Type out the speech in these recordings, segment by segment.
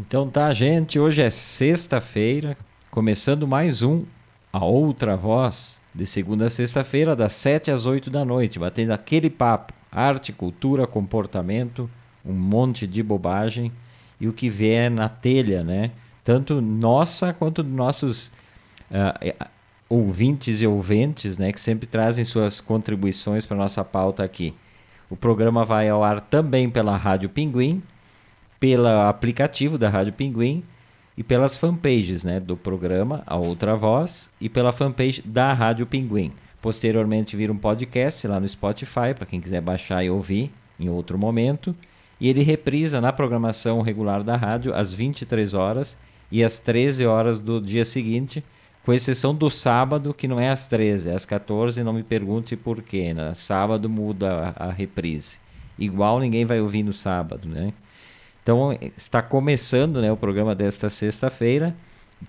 Então tá, gente, hoje é sexta-feira, começando mais um A Outra Voz, de segunda a sexta-feira, das 7 às 8 da noite, batendo aquele papo, arte, cultura, comportamento, um monte de bobagem e o que vier na telha, né? Tanto nossa quanto nossos uh, ouvintes e ouventes, né, que sempre trazem suas contribuições para nossa pauta aqui. O programa vai ao ar também pela Rádio Pinguim, pelo aplicativo da Rádio Pinguim e pelas fanpages né, do programa A Outra Voz e pela fanpage da Rádio Pinguim. Posteriormente vira um podcast lá no Spotify para quem quiser baixar e ouvir em outro momento. E ele reprisa na programação regular da rádio às 23 horas e às 13 horas do dia seguinte, com exceção do sábado, que não é às 13, é às 14, não me pergunte por quê. Né? Sábado muda a, a reprise. Igual ninguém vai ouvir no sábado, né? Então está começando né, o programa desta sexta-feira.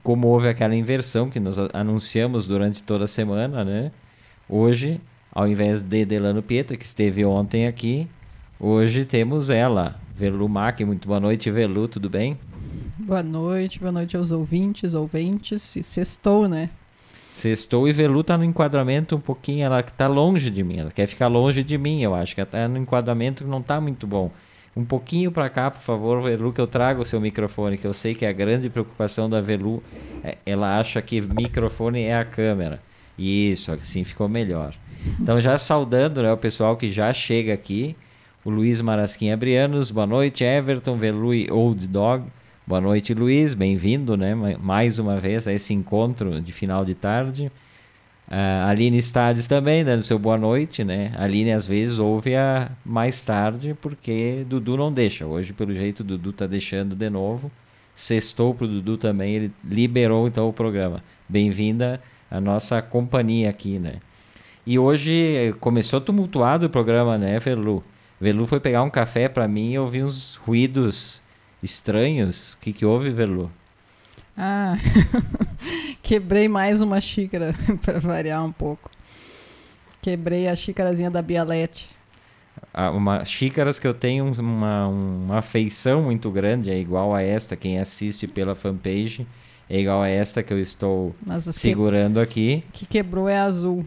Como houve aquela inversão que nós anunciamos durante toda a semana, né? Hoje, ao invés de Delano Pietro, que esteve ontem aqui, hoje temos ela, Velu Mac. Muito boa noite, Velu, tudo bem? Boa noite, boa noite aos ouvintes, ouventes. E sextou, né? Sextou e Velu tá no enquadramento um pouquinho, ela tá longe de mim, ela quer ficar longe de mim, eu acho que ela tá no enquadramento que não tá muito bom. Um pouquinho para cá, por favor, Velu, que eu trago o seu microfone, que eu sei que é a grande preocupação da Velu, é, ela acha que microfone é a câmera. Isso, assim ficou melhor. Então, já saudando né, o pessoal que já chega aqui, o Luiz Marasquim Abrianos, boa noite, Everton, Velu e Old Dog. Boa noite, Luiz, bem-vindo, né? Mais uma vez a esse encontro de final de tarde. A Aline Stades também, dando seu boa noite, né? A Aline às vezes ouve a mais tarde porque Dudu não deixa. Hoje, pelo jeito, Dudu tá deixando de novo. Sextou pro Dudu também, ele liberou então o programa. Bem-vinda à nossa companhia aqui, né? E hoje começou tumultuado o programa, né, Velu? Velu foi pegar um café para mim e ouvi uns ruídos estranhos. O que, que houve, Velu? Ah, quebrei mais uma xícara para variar um pouco. Quebrei a xícarazinha da Bialete. Ah, uma, xícaras que eu tenho uma, uma afeição muito grande, é igual a esta, quem assiste pela fanpage, é igual a esta que eu estou segurando que, aqui. que quebrou é azul.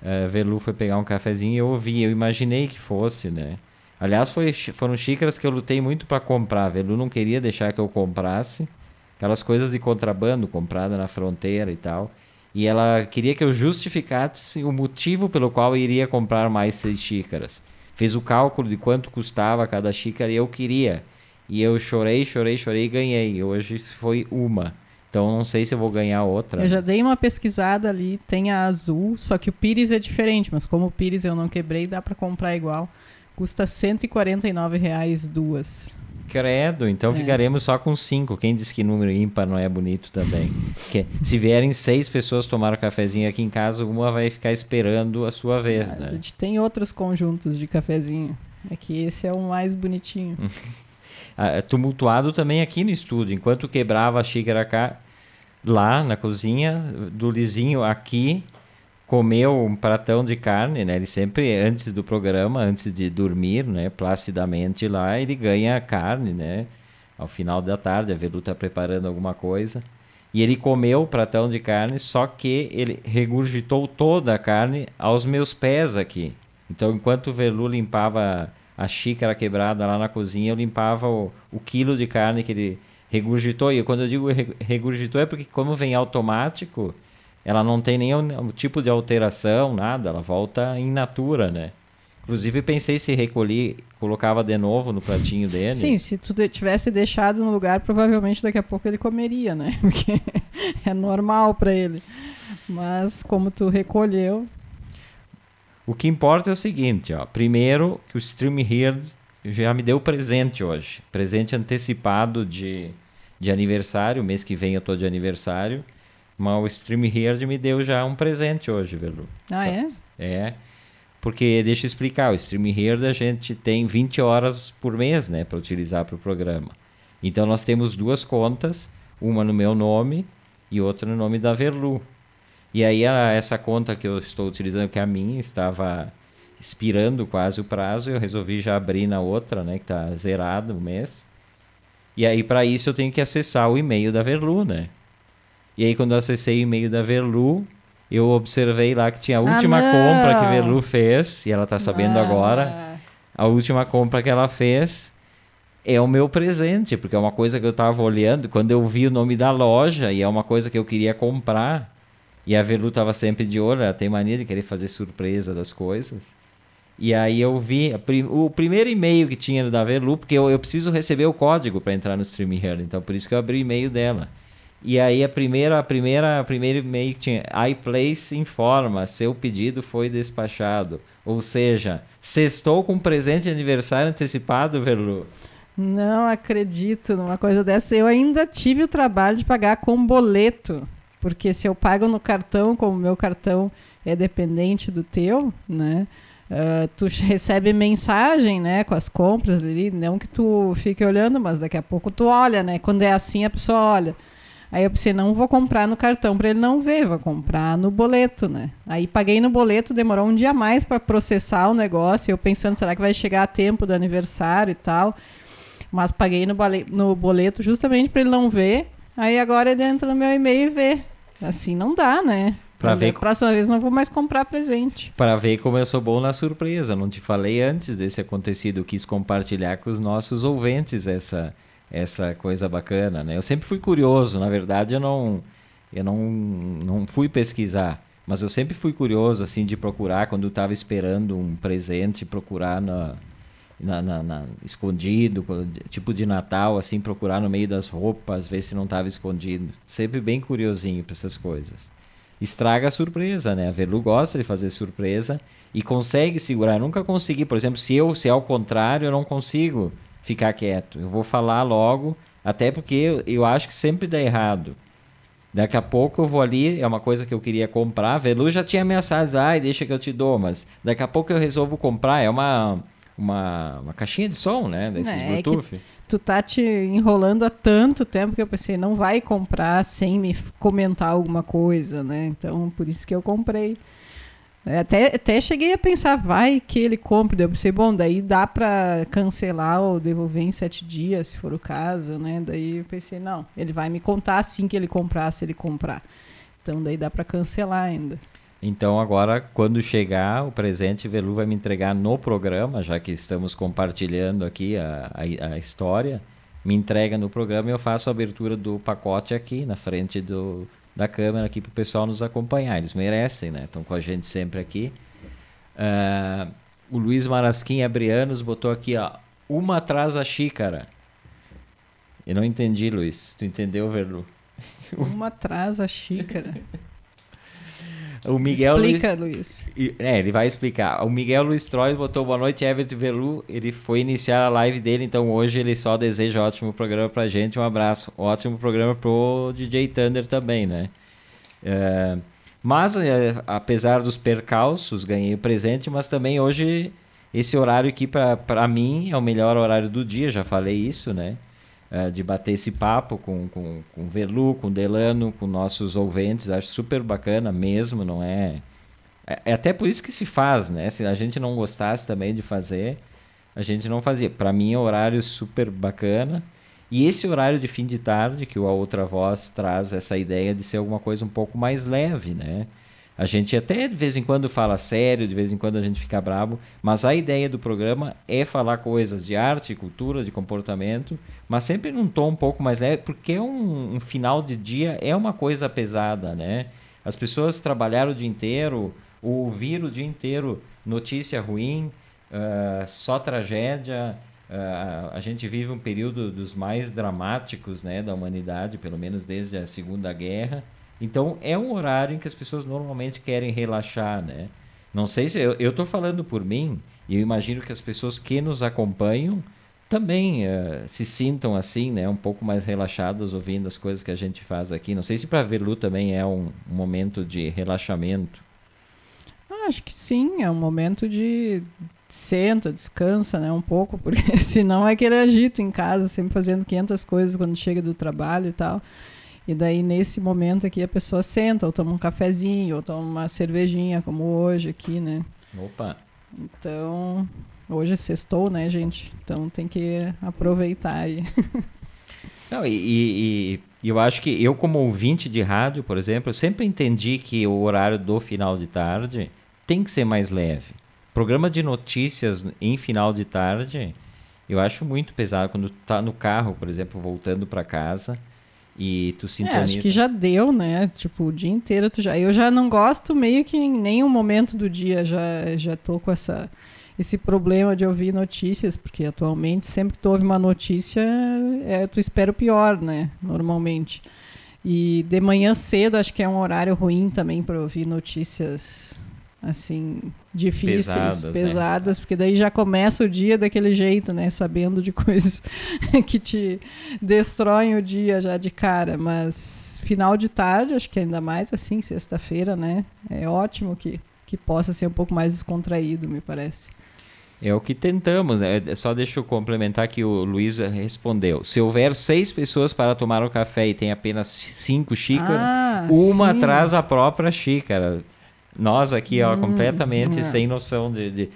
Uh, Velu foi pegar um cafezinho e eu ouvi, eu imaginei que fosse, né? Aliás, foi, foram xícaras que eu lutei muito para comprar. Velu não queria deixar que eu comprasse aquelas coisas de contrabando comprada na fronteira e tal. E ela queria que eu justificasse o motivo pelo qual eu iria comprar mais seis xícaras. Fez o cálculo de quanto custava cada xícara e eu queria. E eu chorei, chorei, chorei e ganhei. Hoje foi uma. Então não sei se eu vou ganhar outra. Eu já dei uma pesquisada ali, tem a azul, só que o Pires é diferente, mas como o Pires eu não quebrei, dá para comprar igual. Custa 149 reais duas. Credo, então é. ficaremos só com cinco. Quem disse que número ímpar não é bonito também? que, se vierem seis pessoas tomar o um cafezinho aqui em casa, uma vai ficar esperando a sua vez. Ah, né? A gente tem outros conjuntos de cafezinho. É que esse é o mais bonitinho. ah, é tumultuado também aqui no estúdio. Enquanto quebrava a xícara cá, lá na cozinha, do Lizinho aqui, comeu um pratão de carne, né? Ele sempre antes do programa, antes de dormir, né, placidamente lá, ele ganha carne, né? Ao final da tarde, a Velu tá preparando alguma coisa. E ele comeu o pratão de carne, só que ele regurgitou toda a carne aos meus pés aqui. Então, enquanto o Velu limpava a xícara quebrada lá na cozinha, eu limpava o, o quilo de carne que ele regurgitou. E quando eu digo regurgitou é porque como vem automático, ela não tem nenhum tipo de alteração, nada, ela volta in natura, né? Inclusive pensei se recolhi, colocava de novo no pratinho dele. Sim, se tu tivesse deixado no lugar, provavelmente daqui a pouco ele comeria, né? Porque é normal para ele. Mas como tu recolheu, o que importa é o seguinte, ó. Primeiro, que o Stream Here já me deu presente hoje. Presente antecipado de, de aniversário. Mês que vem eu tô de aniversário. Mas o Stream Here me deu já um presente hoje, Velu. Ah, é? É. Porque, deixa eu explicar, o Stream Here a gente tem 20 horas por mês, né, para utilizar para o programa. Então nós temos duas contas, uma no meu nome e outra no nome da Verlu. E aí a, essa conta que eu estou utilizando, que é a minha, estava expirando quase o prazo, eu resolvi já abrir na outra, né, que está zerado o mês. E aí, para isso, eu tenho que acessar o e-mail da Verlu, né? E aí, quando eu acessei o e-mail da Verlu, eu observei lá que tinha a Ah, última não! compra que Verlu fez, e ela tá sabendo Ah. agora. A última compra que ela fez é o meu presente, porque é uma coisa que eu tava olhando, quando eu vi o nome da loja, e é uma coisa que eu queria comprar, e a Verlu tava sempre de olho, ela tem mania de querer fazer surpresa das coisas. E aí eu vi prim- o primeiro e-mail que tinha da Verlu, porque eu, eu preciso receber o código para entrar no Stream Here, então por isso que eu abri o e-mail dela. E aí a primeira, a primeira, a primeiro e-mail que tinha, iPlace informa, seu pedido foi despachado. Ou seja, sextou com presente de aniversário antecipado, Verlu. Não acredito numa coisa dessa. Eu ainda tive o trabalho de pagar com boleto. Porque se eu pago no cartão, como meu cartão é dependente do teu, né? ah, tu recebe mensagem, né, com as compras ali, não que tu fique olhando, mas daqui a pouco tu olha, né? Quando é assim, a pessoa olha. Aí eu pensei, não vou comprar no cartão para ele não ver, vou comprar no boleto, né? Aí paguei no boleto, demorou um dia mais para processar o negócio, eu pensando, será que vai chegar a tempo do aniversário e tal? Mas paguei no, no boleto justamente para ele não ver. Aí agora ele entra no meu e-mail e vê. Assim não dá, né? Pra Quando ver a co- próxima vez não vou mais comprar presente. Para ver como eu sou bom na surpresa. Não te falei antes desse acontecido. Quis compartilhar com os nossos ouvintes essa, essa coisa bacana, né? Eu sempre fui curioso. Na verdade, eu não, eu não, não fui pesquisar. Mas eu sempre fui curioso, assim, de procurar, quando eu estava esperando um presente, procurar na, na, na- na- escondido, tipo de Natal, assim, procurar no meio das roupas, ver se não estava escondido. Sempre bem curiosinho para essas coisas estraga a surpresa, né? A Velu gosta de fazer surpresa e consegue segurar. Eu nunca consegui, por exemplo, se eu, se é ao contrário, eu não consigo ficar quieto. Eu vou falar logo, até porque eu, eu acho que sempre dá errado. Daqui a pouco eu vou ali, é uma coisa que eu queria comprar. A Velu já tinha ameaçado, ai, deixa que eu te dou, mas daqui a pouco eu resolvo comprar. É uma, uma, uma caixinha de som, né? Desses É, que- Bluetooth. Tu tá te enrolando há tanto tempo que eu pensei, não vai comprar sem me comentar alguma coisa, né? Então, por isso que eu comprei. É, Até, até cheguei a pensar, vai que ele compre. Daí eu pensei, bom, daí dá pra cancelar ou devolver em sete dias, se for o caso, né? Daí eu pensei, não, ele vai me contar assim que ele comprar, se ele comprar. Então daí dá pra cancelar ainda. Então agora, quando chegar o presente, Velu vai me entregar no programa, já que estamos compartilhando aqui a, a, a história. Me entrega no programa e eu faço a abertura do pacote aqui na frente do, da câmera aqui para o pessoal nos acompanhar. Eles merecem, né? Estão com a gente sempre aqui. Ah, o Luiz Marasquim Abrianos botou aqui, ó, uma atrás a xícara. Eu não entendi, Luiz. Tu entendeu, Verlu? Uma atrás a xícara. O Miguel Luiz- Explica, Luiz. E- É, ele vai explicar. O Miguel Luiz Trois botou boa noite, Everett Velu. Ele foi iniciar a live dele, então hoje ele só deseja ótimo programa pra gente. Um abraço. Ótimo programa pro DJ Thunder também, né? É, mas, é, apesar dos percalços, ganhei o presente, mas também hoje esse horário aqui pra mim é o melhor horário do dia, já falei isso, né? É, de bater esse papo com, com, com o Velu, com o Delano, com nossos ouvintes. Acho super bacana mesmo, não é... É é até por isso que se faz, né? Se a gente não gostasse também de fazer, a gente não fazia. Para mim é um horário super bacana. E esse horário de fim de tarde, que o A Outra Voz traz essa ideia de ser alguma coisa um pouco mais leve, né? A gente até de vez em quando fala sério, de vez em quando a gente fica bravo, mas a ideia do programa é falar coisas de arte, cultura, de comportamento, mas sempre num tom um pouco mais leve, porque é um, um final de dia é uma coisa pesada, né? As pessoas trabalharam o dia inteiro, ouvir o dia inteiro notícia ruim, ah, só tragédia. ah, a gente vive um período dos mais dramáticos né, da humanidade, pelo menos desde a Segunda Guerra. Então é um horário em que as pessoas normalmente querem relaxar, né? Não sei se eu estou falando por mim e eu imagino que as pessoas que nos acompanham também eh, se sintam assim, né? Um pouco mais relaxados ouvindo as coisas que a gente faz aqui. Não sei se para Velu também é um, um momento de relaxamento. Ah, acho que sim, é um momento de senta, descansa, né, um pouco, porque senão é aquele agito em casa, sempre fazendo 500 coisas quando chega do trabalho e tal. E daí nesse momento aqui a pessoa senta, ou toma um cafezinho, ou toma uma cervejinha, como hoje aqui, né? Opa! Então, hoje é sextou, né, gente? Então tem que aproveitar aí. Não, e, e, e eu acho que eu, como ouvinte de rádio, por exemplo, eu sempre entendi que o horário do final de tarde tem que ser mais leve. Programa de notícias em final de tarde, eu acho muito pesado. Quando tá no carro, por exemplo, voltando para casa e tu sintoniza. É, acho que já deu, né? Tipo, o dia inteiro tu já. Eu já não gosto meio que em nenhum momento do dia já, já tô com essa esse problema de ouvir notícias, porque atualmente sempre que tu ouve uma notícia, é, tu espera o pior, né? Normalmente. E de manhã cedo acho que é um horário ruim também para ouvir notícias assim difíceis, Pesadas, pesadas, né? porque daí já começa o dia daquele jeito, né? Sabendo de coisas que te destroem o dia já de cara. Mas final de tarde, acho que ainda mais assim, sexta-feira, né? É ótimo que, que possa ser um pouco mais descontraído, me parece. É o que tentamos, né? É, Só deixa eu complementar que o Luiz respondeu. Se houver seis pessoas para tomar o café e tem apenas cinco xícaras, Ah, uma sim. traz a própria xícara. Nós aqui, ó, Hum, completamente é. sem noção de, de-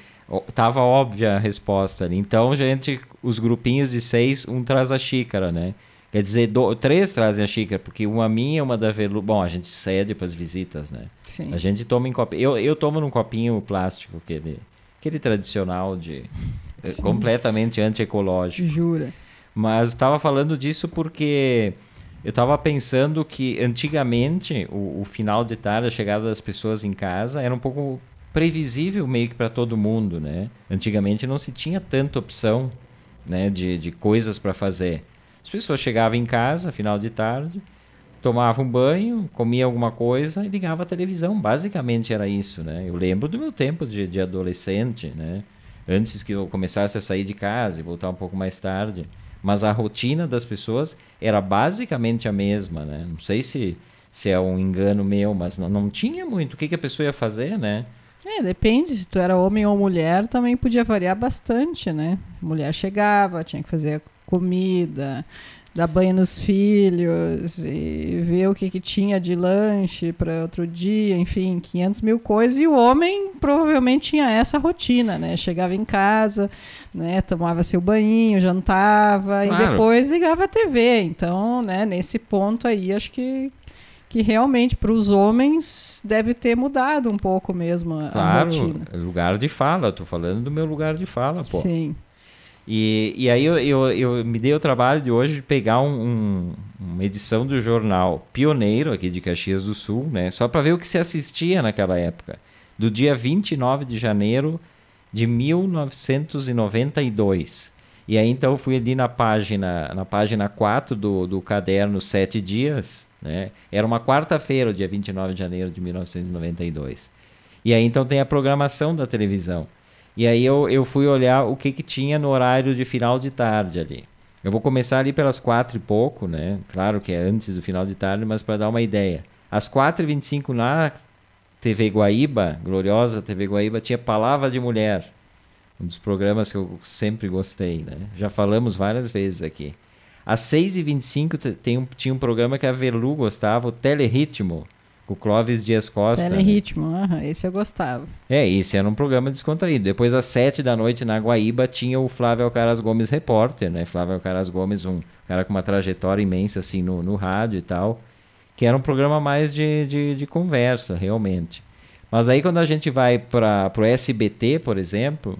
Tava óbvia a resposta ali. Então, gente, os grupinhos de seis, um traz a xícara, né? Quer dizer, do- três trazem a xícara, porque uma minha, uma da Velu. Bom, a gente cede para as visitas, né? Sim. A gente toma em copinho. Eu, eu tomo num copinho plástico, aquele, aquele tradicional de. eh, Sim. completamente antiecológico. Jura. Mas estava falando disso porque eu estava pensando que antigamente o, o final de tarde, a chegada das pessoas em casa, era um pouco previsível meio que para todo mundo, né? Antigamente não se tinha tanta opção né, de, de coisas para fazer. As pessoas chegavam em casa, final de tarde, tomavam um banho, comiam alguma coisa e ligavam a televisão. Basicamente era isso, né? Eu lembro do meu tempo de, de adolescente, né? Antes que eu começasse a sair de casa e voltar um pouco mais tarde. Mas a rotina das pessoas era basicamente a mesma, né? Não sei se, se é um engano meu, mas não, não tinha muito. O que, que a pessoa ia fazer, né? É, depende, se tu era homem ou mulher, também podia variar bastante, né? Mulher chegava, tinha que fazer comida, dar banho nos filhos e ver o que, que tinha de lanche para outro dia, enfim, 500 mil coisas. E o homem provavelmente tinha essa rotina, né? Chegava em casa, né? Tomava seu banho, jantava e Claro. depois ligava a TV. Então, né? Nesse ponto aí, acho que que realmente para os homens deve ter mudado um pouco mesmo a, a Claro, rotina. lugar de fala. Tô falando do meu lugar de fala, pô. Sim. E, e aí eu, eu, eu me dei o trabalho de hoje de pegar um- um- uma edição do jornal Pioneiro, aqui de Caxias do Sul, né? Só para ver o que se assistia naquela época. Do dia 29 de janeiro de 1992. E aí então eu fui ali na página, na página 4 do, do caderno Sete Dias, né? Era uma quarta-feira, dia 29 de janeiro de 1992. E aí então tem a programação da televisão. E aí eu, eu fui olhar o que, que tinha no horário de final de tarde ali. Eu vou começar ali pelas quatro e pouco, né? Claro que é antes do final de tarde, mas para dar uma ideia. Às 4h25 na TV Guaíba, gloriosa TV Guaíba, tinha Palavra de Mulher. Um dos programas que eu sempre gostei, né? Já falamos várias vezes aqui. Às 6h25 te- tem um, tinha um programa que a Velu gostava, o Teleritmo, com o Clóvis Dias Costa. né? Teleritmo, aham, esse eu gostava. É, esse era um programa descontraído. Depois, às sete da noite, na Guaíba, tinha o Flávio Alcaraz Gomes repórter, né? Flávio Alcaraz Gomes, um cara com uma trajetória imensa, assim, no, no rádio e tal. Que era um programa mais de, de, de conversa, realmente. Mas aí, quando a gente vai para o SBT, por exemplo,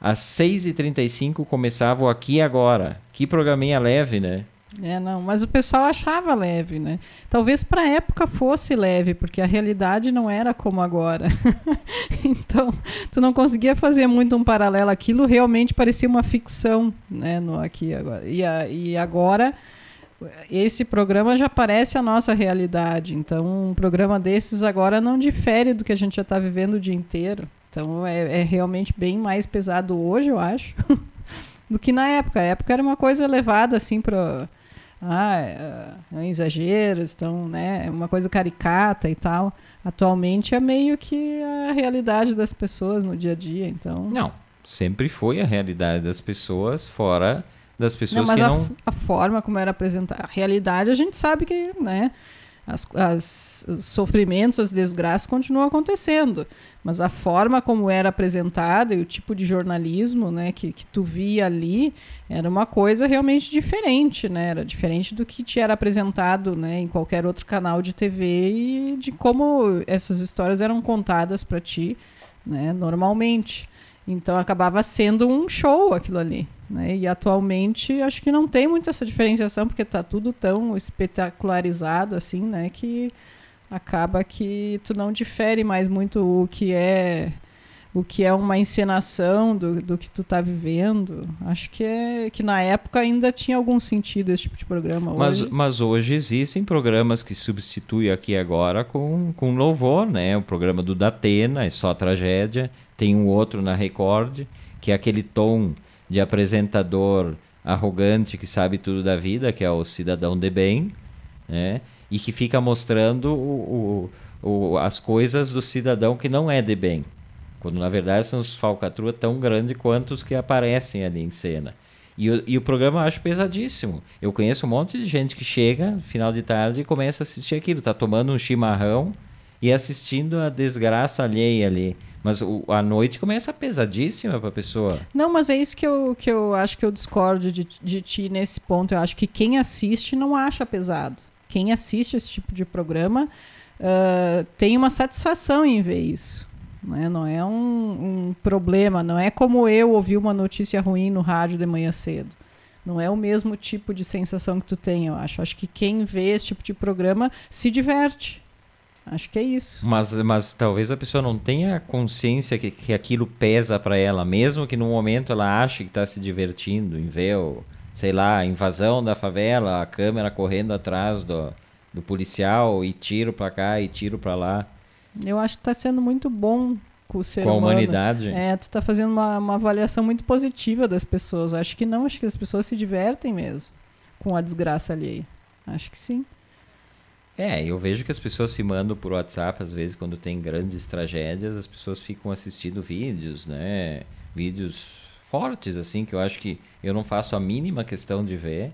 às 6h35 começava o Aqui e Agora. Que programinha leve, né? É, não, mas o pessoal achava leve, né? Talvez para a época fosse leve, porque a realidade não era como agora. então, tu não conseguia fazer muito um paralelo. Aquilo realmente parecia uma ficção, né? No aqui agora. E, a- e agora esse programa já parece a nossa realidade. Então, um programa desses agora não difere do que a gente já está vivendo o dia inteiro. Então, é, é realmente bem mais pesado hoje, eu acho, do que na época. A época era uma coisa levada assim para ah, é, é um exagero, então, né, é uma coisa caricata e tal. Atualmente é meio que a realidade das pessoas no dia a dia, então. Não, sempre foi a realidade das pessoas, fora das Não, pessoas mas que a, não... a forma como era apresentada, a realidade a gente sabe que, né, as, as os sofrimentos, as desgraças continuam acontecendo, mas a forma como era apresentada e o tipo de jornalismo, né, que, que tu via ali, era uma coisa realmente diferente, né? Era diferente do que te era apresentado, né, em qualquer outro canal de TV e de como essas histórias eram contadas para ti, né, normalmente. Então acabava sendo um show aquilo ali. Né? E atualmente acho que não tem muito essa diferenciação, porque está tudo tão espetacularizado assim, né? Que acaba que tu não difere mais muito o que é o que é uma encenação do, do que tu está vivendo. Acho que é que na época ainda tinha algum sentido esse tipo de programa. Mas hoje, mas hoje existem programas que substituem aqui agora com, com louvor, né? O programa do Datena, é só tragédia. Tem um outro na Record, que é aquele tom de apresentador arrogante que sabe tudo da vida, que é o cidadão de bem, né? E que fica mostrando o, o, o, as coisas do cidadão que não é de bem. Quando na verdade são os falcatrua tão grandes quanto os que aparecem ali em cena. E o, e o programa eu acho pesadíssimo. Eu conheço um monte de gente que chega, final de tarde, e começa a assistir aquilo. Tá tomando um chimarrão e assistindo a desgraça alheia ali. Mas o, a noite começa pesadíssima para a pessoa. Não, mas é isso que eu, que eu acho que eu discordo de, de ti nesse ponto. Eu acho que quem assiste não acha pesado. Quem assiste esse tipo de programa uh, tem uma satisfação em ver isso. Né? Não é um, um problema. Não é como eu ouvir uma notícia ruim no rádio de manhã cedo. Não é o mesmo tipo de sensação que tu tem, eu acho. Acho que quem vê esse tipo de programa se diverte. Acho que é isso. Mas, mas talvez a pessoa não tenha consciência que, que aquilo pesa para ela, mesmo que no momento ela ache que está se divertindo em ver, o, sei lá, a invasão da favela, a câmera correndo atrás do, do policial e tiro para cá e tiro para lá. Eu acho que está sendo muito bom com o ser com humano. a humanidade. É, tu está fazendo uma, uma avaliação muito positiva das pessoas. Acho que não, acho que as pessoas se divertem mesmo com a desgraça alheia. Acho que sim. É, eu vejo que as pessoas se mandam por WhatsApp, às vezes, quando tem grandes tragédias, as pessoas ficam assistindo vídeos, né? Vídeos fortes, assim, que eu acho que eu não faço a mínima questão de ver.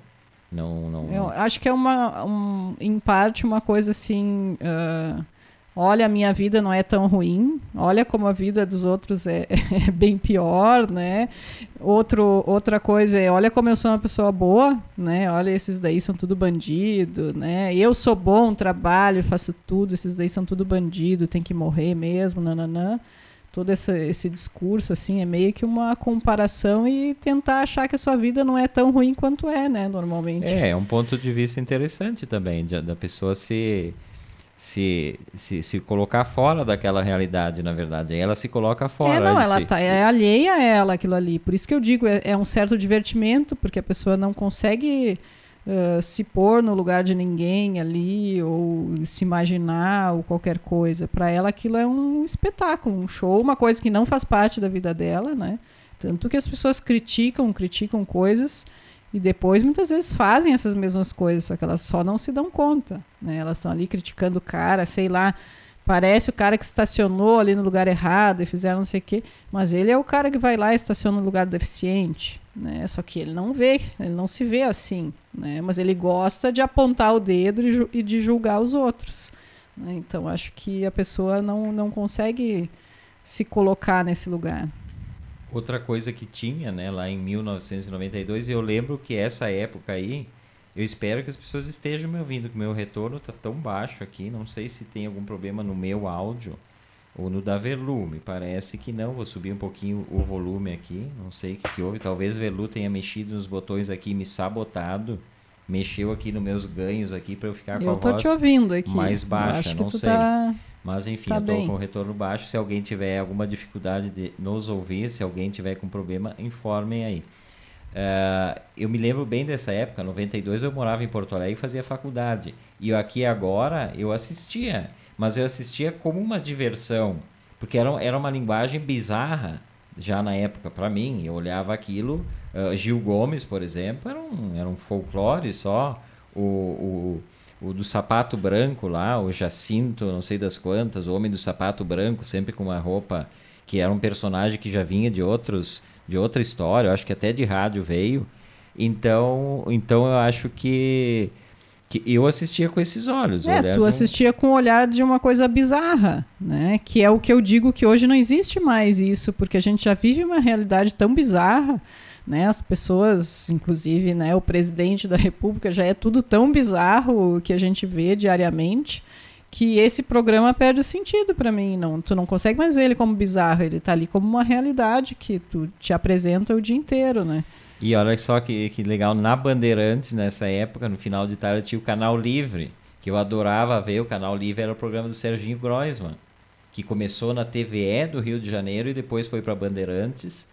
Não, não... Eu acho que é uma, um, em parte, uma coisa assim. Uh olha, a minha vida não é tão ruim, olha como a vida dos outros é, é, bem pior, né? Outro, outra coisa é, olha como eu sou uma pessoa boa, né? Olha, esses daí são tudo bandido, né? Eu sou bom, trabalho, faço tudo, esses daí são tudo bandido, tem que morrer mesmo, nananã. Todo esse, esse discurso, assim, é meio que uma comparação e tentar achar que a sua vida não é tão ruim quanto é, né, normalmente. É, é um ponto de vista interessante também, da pessoa se se, se, se colocar fora daquela realidade, na verdade. Ela se coloca fora. É, não, ela tá, é alheia a ela aquilo ali. Por isso que eu digo, é, é um certo divertimento, porque a pessoa não consegue uh, se pôr no lugar de ninguém ali, ou se imaginar, ou qualquer coisa. Para ela aquilo é um espetáculo, um show, uma coisa que não faz parte da vida dela, né? Tanto que as pessoas criticam, criticam coisas e depois muitas vezes fazem essas mesmas coisas, só que elas só não se dão conta. Né? Elas estão ali criticando o cara, sei lá, parece o cara que estacionou ali no lugar errado e fizeram não sei o quê, mas ele é o cara que vai lá e estaciona no lugar deficiente. Né? Só que ele não vê, ele não se vê assim. Né? Mas ele gosta de apontar o dedo e, de julgar os outros. Né? Então acho que a pessoa não, não consegue se colocar nesse lugar. Outra coisa que tinha, né, lá em 1992, e eu lembro que essa época aí, eu espero que as pessoas estejam me ouvindo, que meu retorno tá tão baixo aqui, não sei se tem algum problema no meu áudio ou no da Velu, me parece que não, vou subir um pouquinho o volume aqui, não sei o que, que houve, talvez Velu tenha mexido nos botões aqui e me sabotado, mexeu aqui nos meus ganhos aqui para eu ficar com eu a voz te ouvindo aqui. mais baixa, não sei. Tá... Mas enfim, tá eu estou com retorno baixo. Se alguém tiver alguma dificuldade de nos ouvir, se alguém tiver com problema, informem aí. Uh, eu me lembro bem dessa época, 92 eu morava em Porto Alegre e fazia faculdade. E aqui agora eu assistia, mas eu assistia como uma diversão, porque era, era uma linguagem bizarra já na época para mim. Eu olhava aquilo, uh, Gil Gomes, por exemplo, era um, era um folclore só. O, o, o do sapato branco lá, o Jacinto, não sei das quantas, o homem do sapato branco, sempre com uma roupa que era um personagem que já vinha de outros de outra história, eu acho que até de rádio veio. Então, então eu acho que que eu assistia com esses olhos. É, tu de um- assistia com o olhar de uma coisa bizarra, né? Que é o que eu digo que hoje não existe mais isso, porque a gente já vive uma realidade tão bizarra, né? As pessoas, inclusive, né, o presidente da República já é tudo tão bizarro que a gente vê diariamente, que esse programa perde o sentido para mim, não, tu não consegue mais ver ele como bizarro, ele tá ali como uma realidade que tu te apresenta o dia inteiro, né? E olha só que, que legal, na Bandeirantes, nessa época, no final de tarde, tinha o Canal Livre, que eu adorava ver. O Canal Livre era o programa do Serginho Groisman, que começou na TVE do Rio de Janeiro e depois foi para Bandeirantes.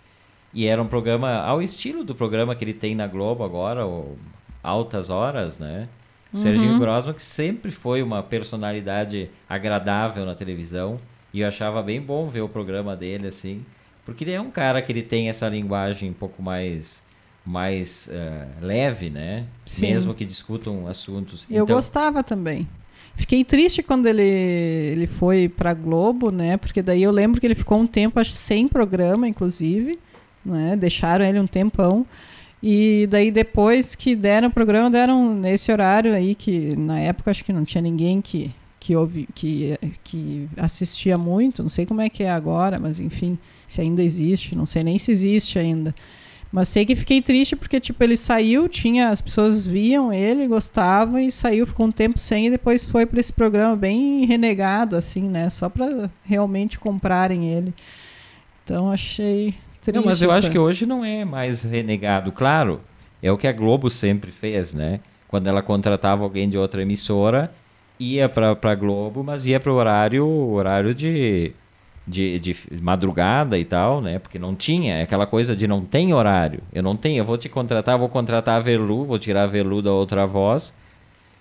E era um programa ao estilo do programa que ele tem na Globo agora, o Altas Horas, né? O Serginho Groisman, que sempre foi uma personalidade agradável na televisão. E eu achava bem bom ver o programa dele, assim. Porque ele é um cara que ele tem essa linguagem um pouco mais mais eh, leve, né? Sim. Mesmo que discutam assuntos. Eu Então, gostava também. Fiquei triste quando ele, ele foi pra Globo, né? Porque daí eu lembro que ele ficou um tempo, acho, sem programa, inclusive. Né? Deixaram ele um tempão. E daí depois que deram o programa, deram nesse horário aí, que na época acho que não tinha ninguém que, que, ouvi, que, que assistia muito. Não sei como é que é agora, mas enfim, se ainda existe. Não sei nem se existe ainda. Mas sei que fiquei triste porque, tipo, ele saiu, tinha, as pessoas viam ele, gostavam e saiu, ficou um tempo sem e depois foi para esse programa bem renegado, assim, né? Só para realmente comprarem ele. Então achei triste. Não, mas eu acho que hoje não é mais renegado. Claro, é o que a Globo sempre fez, né? Quando ela contratava alguém de outra emissora, ia para a Globo, mas ia para o horário, horário de, de, de madrugada e tal, né? Porque não tinha, é aquela coisa de não tem horário. Eu não tenho, eu vou te contratar, vou contratar a Verlu, vou tirar a Verlu da outra voz,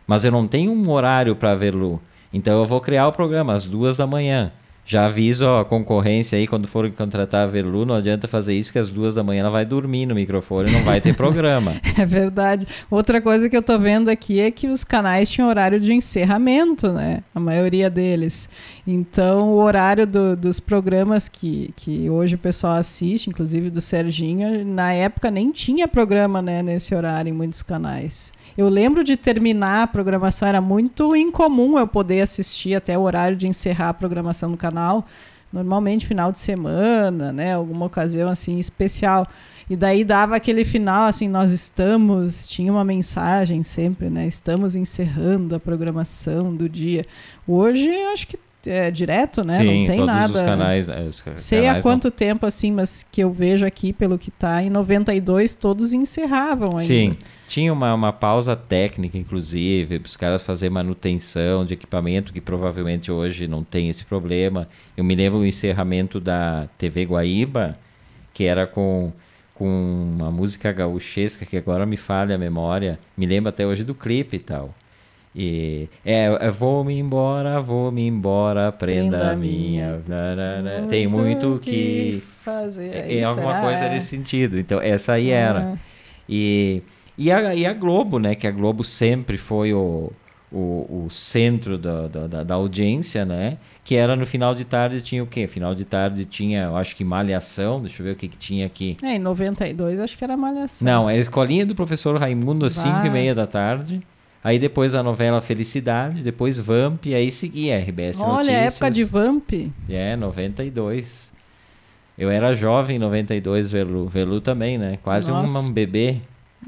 mas eu não tenho um horário para a Verlu. Então eu vou criar o programa às duas da manhã. Já aviso a concorrência aí, quando forem contratar a Verlu, não adianta fazer isso, que às duas da manhã ela vai dormir no microfone não vai ter programa. É verdade. Outra coisa que eu tô vendo aqui é que os canais tinham horário de encerramento, né? A maioria deles. Então, o horário do- dos programas que, que hoje o pessoal assiste, inclusive do Serginho, na época nem tinha programa né, nesse horário em muitos canais. Eu lembro de terminar a programação, era muito incomum eu poder assistir até o horário de encerrar a programação do canal. Normalmente final de semana, né? Alguma ocasião assim especial. E daí dava aquele final assim, nós estamos, tinha uma mensagem sempre, né? Estamos encerrando a programação do dia. Hoje acho que é direto, né? Sim, Não tem todos nada. os canais. Os ca- Sei há canais não- quanto tempo assim, mas que eu vejo aqui pelo que tá, em 92 todos encerravam ainda. Sim, tinha uma, uma pausa técnica, inclusive, para os caras fazer manutenção de equipamento, que provavelmente hoje não tem esse problema. Eu me lembro o encerramento da TV Guaíba, que era com, com uma música gaúchesca, que agora me falha a memória. Me lembro até hoje do clipe e tal. E é, é vou-me embora, vou-me embora, prenda, Prenda a minha. minha. Tem muito que. fazer. É, é alguma será? coisa É. nesse sentido. Então, essa aí era. Ah. E, e, a, e a Globo, né? Que a Globo sempre foi o, o, o centro da, da, da- audiência, né? Que era no final de tarde tinha o quê? Final de tarde tinha, eu acho que Malhação. Deixa eu ver o que, que tinha aqui. É, em 92 acho que era malhação. Não, é a escolinha do professor Raimundo às 5 e meia da tarde. Aí depois a novela Felicidade, depois Vamp, e aí seguia RBS Olha, Notícias. a época de Vamp. É, 92. Eu era jovem em 92, Velu. Velu também, né? Quase um, um bebê.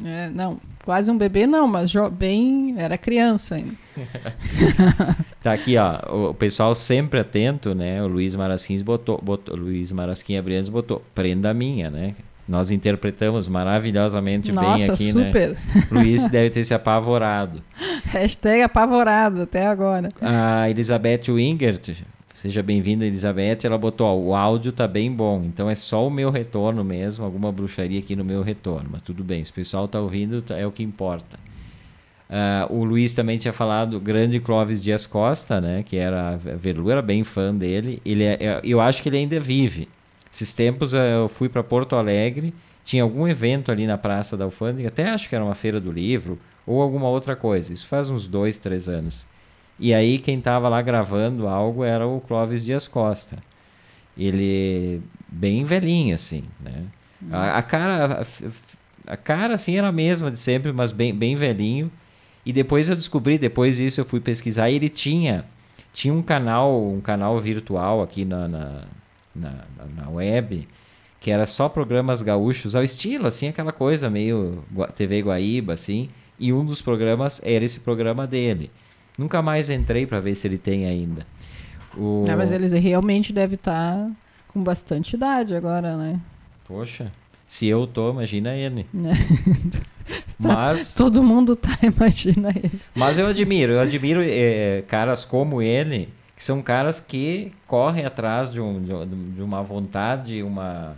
É, não, quase um bebê não, mas bem, era criança ainda. Tá aqui, ó. O, pessoal sempre atento, né? O Luiz Marasquins botou, botou. Luiz Marasquim Abrianes botou. Prenda minha, né? Nós interpretamos maravilhosamente bem Nossa, aqui, né? super. Luiz deve ter se apavorado. Hashtag apavorado até agora. A Elizabeth Wingert, seja bem-vinda, Elizabeth. Ela botou: ó, o áudio tá bem bom, então é só o meu retorno mesmo, alguma bruxaria aqui no meu retorno. Mas tudo bem, se o pessoal tá ouvindo, tá- é o que importa. Ah, o Luiz também tinha falado, grande Clóvis Dias Costa, né? Que era, a Verlu era bem fã dele. Ele é- é- eu acho que ele ainda vive. Esses tempos eh, eu fui para Porto Alegre, tinha algum evento ali na Praça da Alfândega, até acho que era uma feira do livro, ou alguma outra coisa. Isso faz uns dois, três anos. E aí quem estava lá gravando algo era o Clóvis Dias Costa. Ele bem velhinho assim, né? A, a cara a, a cara assim era a mesma de sempre, mas bem, bem velhinho. E depois eu descobri, depois disso eu fui pesquisar, e ele tinha tinha um canal, um canal virtual aqui na, na, na, na web, que era só programas gaúchos, ao estilo, assim, aquela coisa meio TV Guaíba, assim, e um dos programas era esse programa dele. Nunca mais entrei para ver se ele tem ainda. O... Não, mas ele realmente deve estar tá com bastante idade agora, né? Poxa, se eu tô, imagina ele. Tá, mas todo mundo tá, imagina ele. Mas eu admiro, eu admiro é, caras como ele, que são caras que correm atrás de, um, de uma vontade, uma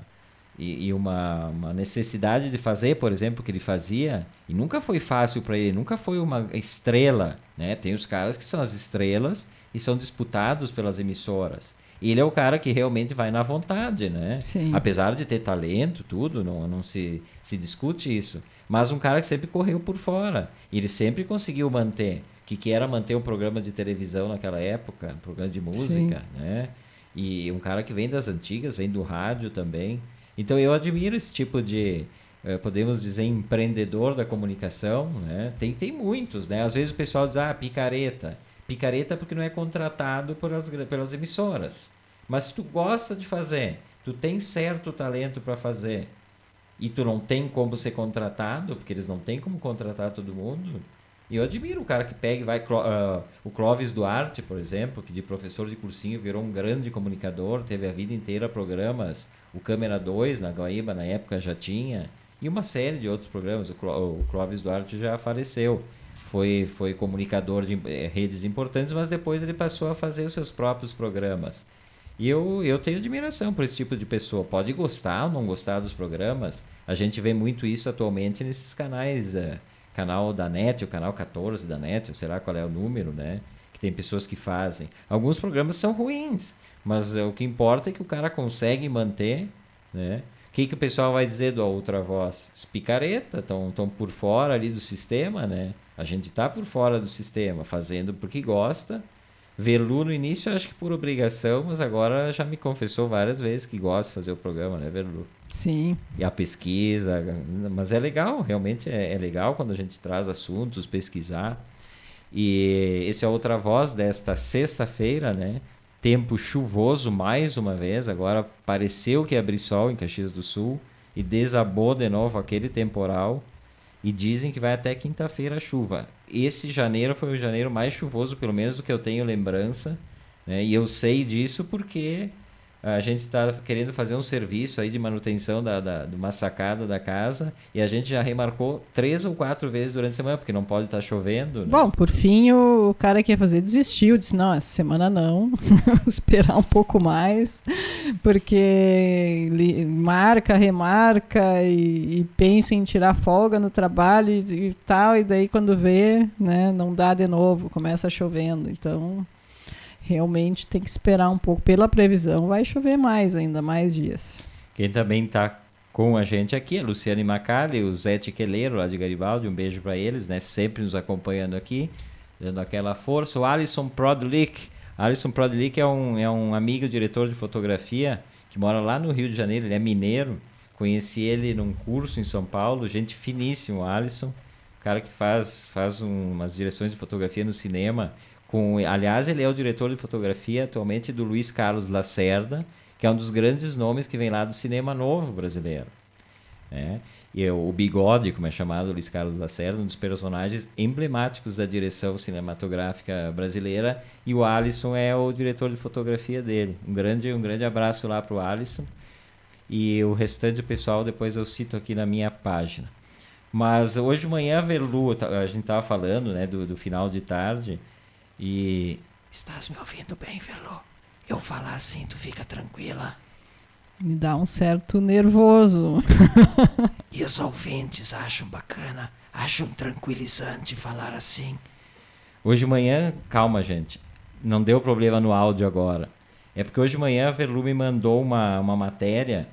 e, e uma, uma, necessidade de fazer, por exemplo, o que ele fazia, e nunca foi fácil para ele, nunca foi uma estrela, né? Tem os caras que são as estrelas e são disputados pelas emissoras. Ele é o cara que realmente vai na vontade, né? Sim. Apesar de ter talento, tudo, não, não se, se discute isso mas um cara que sempre correu por fora. E ele sempre conseguiu manter. Que, que era manter um programa de televisão naquela época, um programa de música, Sim. né? E um cara que vem das antigas, vem do rádio também. Então eu admiro esse tipo de, eh, podemos dizer, empreendedor da comunicação, né? Tem, tem muitos, né? Às vezes o pessoal diz, ah, picareta. Picareta porque não é contratado pelas, pelas emissoras. Mas se tu gosta de fazer, tu tem certo talento para fazer, e tu não tem como ser contratado, porque eles não têm como contratar todo mundo. E eu admiro o cara que pega e vai. Uh, o Clóvis Duarte, por exemplo, que de professor de cursinho virou um grande comunicador, teve a vida inteira programas. O Câmera 2 na Guaíba, na época, já tinha. E uma série de outros programas. O, Cló, o Clóvis Duarte já faleceu. Foi, foi comunicador de eh, redes importantes, mas depois ele passou a fazer os seus próprios programas. E eu, eu tenho admiração por esse tipo de pessoa. Pode gostar ou não gostar dos programas. A gente vê muito isso atualmente nesses canais. É, canal da NET, o canal 14 da NET, ou sei lá qual é o número, né? Que tem pessoas que fazem. Alguns programas são ruins, mas é, o que importa é que o cara consegue manter, né? O que, que o pessoal vai dizer do Outra Voz? Picareta, estão por fora ali do sistema, né? A gente está por fora do sistema, fazendo porque gosta, Verlu no início acho que por obrigação, mas agora já me confessou várias vezes que gosta de fazer o programa, né, Verlu? Sim. E a pesquisa, mas é legal, realmente é, é legal quando a gente traz assuntos, pesquisar. E esse é outra voz desta sexta-feira, né? Tempo chuvoso mais uma vez, agora pareceu que ia abrir sol em Caxias do Sul e desabou de novo aquele temporal. E dizem que vai até quinta-feira a chuva. Esse janeiro foi o janeiro mais chuvoso, pelo menos do que eu tenho lembrança. Né? E eu sei disso porque a gente está querendo fazer um serviço aí de manutenção da, da, de uma sacada da casa e a gente já remarcou três ou quatro vezes durante a semana, porque não pode estar tá chovendo. Né? Bom, por fim, o, cara que ia fazer desistiu, disse, não, essa semana não, esperar um pouco mais, porque marca, remarca e, e, pensa em tirar folga no trabalho e, e tal, e daí quando vê, né, não dá de novo, começa chovendo, então realmente tem que esperar um pouco. Pela previsão, vai chover mais, ainda mais dias. Quem também está com a gente aqui é Luciane Macali, o Zé Tiqueleiro, lá de Garibaldi. Um beijo para eles, né? Sempre nos acompanhando aqui, dando aquela força. O Alisson Prodlick. Alisson Prodlick é um, é um amigo diretor de fotografia que mora lá no Rio de Janeiro. Ele é mineiro. Conheci ele num curso em São Paulo. Gente finíssimo, Alisson. Cara que faz, faz um, umas direções de fotografia no cinema com, aliás, ele é o diretor de fotografia atualmente do Luiz Carlos Lacerda, que é um dos grandes nomes que vem lá do cinema novo brasileiro. Né? E o Bigode, como é chamado, Luiz Carlos Lacerda, um dos personagens emblemáticos da direção cinematográfica brasileira, e o Alisson é o diretor de fotografia dele. Um grande, um grande abraço lá para o Alisson. E o restante do pessoal depois eu cito aqui na minha página. Mas hoje de manhã, Verlu, a gente estava falando né, do, do final de tarde, e estás me ouvindo bem, Verlo? Eu falar assim, tu fica tranquila. Me dá um certo nervoso. e os ouvintes acham bacana, acham tranquilizante falar assim. Hoje de manhã, calma, gente. Não deu problema no áudio agora. É porque hoje de manhã a Verlu me mandou uma, uma matéria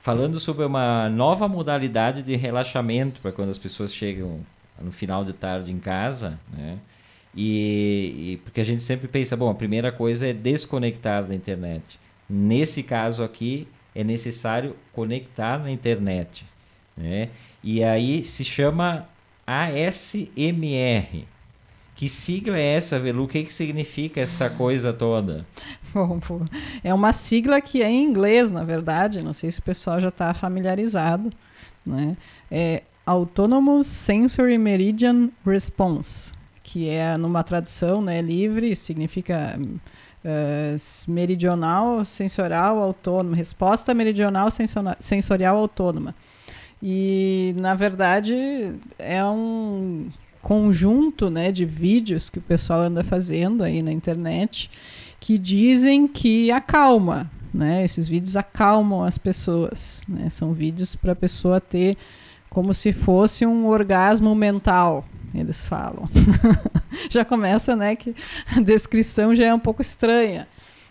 falando sobre uma nova modalidade de relaxamento para quando as pessoas chegam no final de tarde em casa, né? E, e, porque a gente sempre pensa, bom, a primeira coisa é desconectar da internet. Nesse caso aqui, é necessário conectar na internet. Né? E aí se chama ASMR. Que sigla é essa, Velu? O que, que significa esta coisa toda? Bom, é uma sigla que é em inglês, na verdade. Não sei se o pessoal já está familiarizado. Né? É Autonomous Sensory Meridian Response, que é numa tradução né, livre, significa uh, meridional sensorial autônoma, resposta meridional sensorial autônoma. E, na verdade, é um conjunto né, de vídeos que o pessoal anda fazendo aí na internet que dizem que acalma. Né? Esses vídeos acalmam as pessoas. Né? São vídeos para a pessoa ter como se fosse um orgasmo mental, eles falam. já começa, né, que a descrição já é um pouco estranha,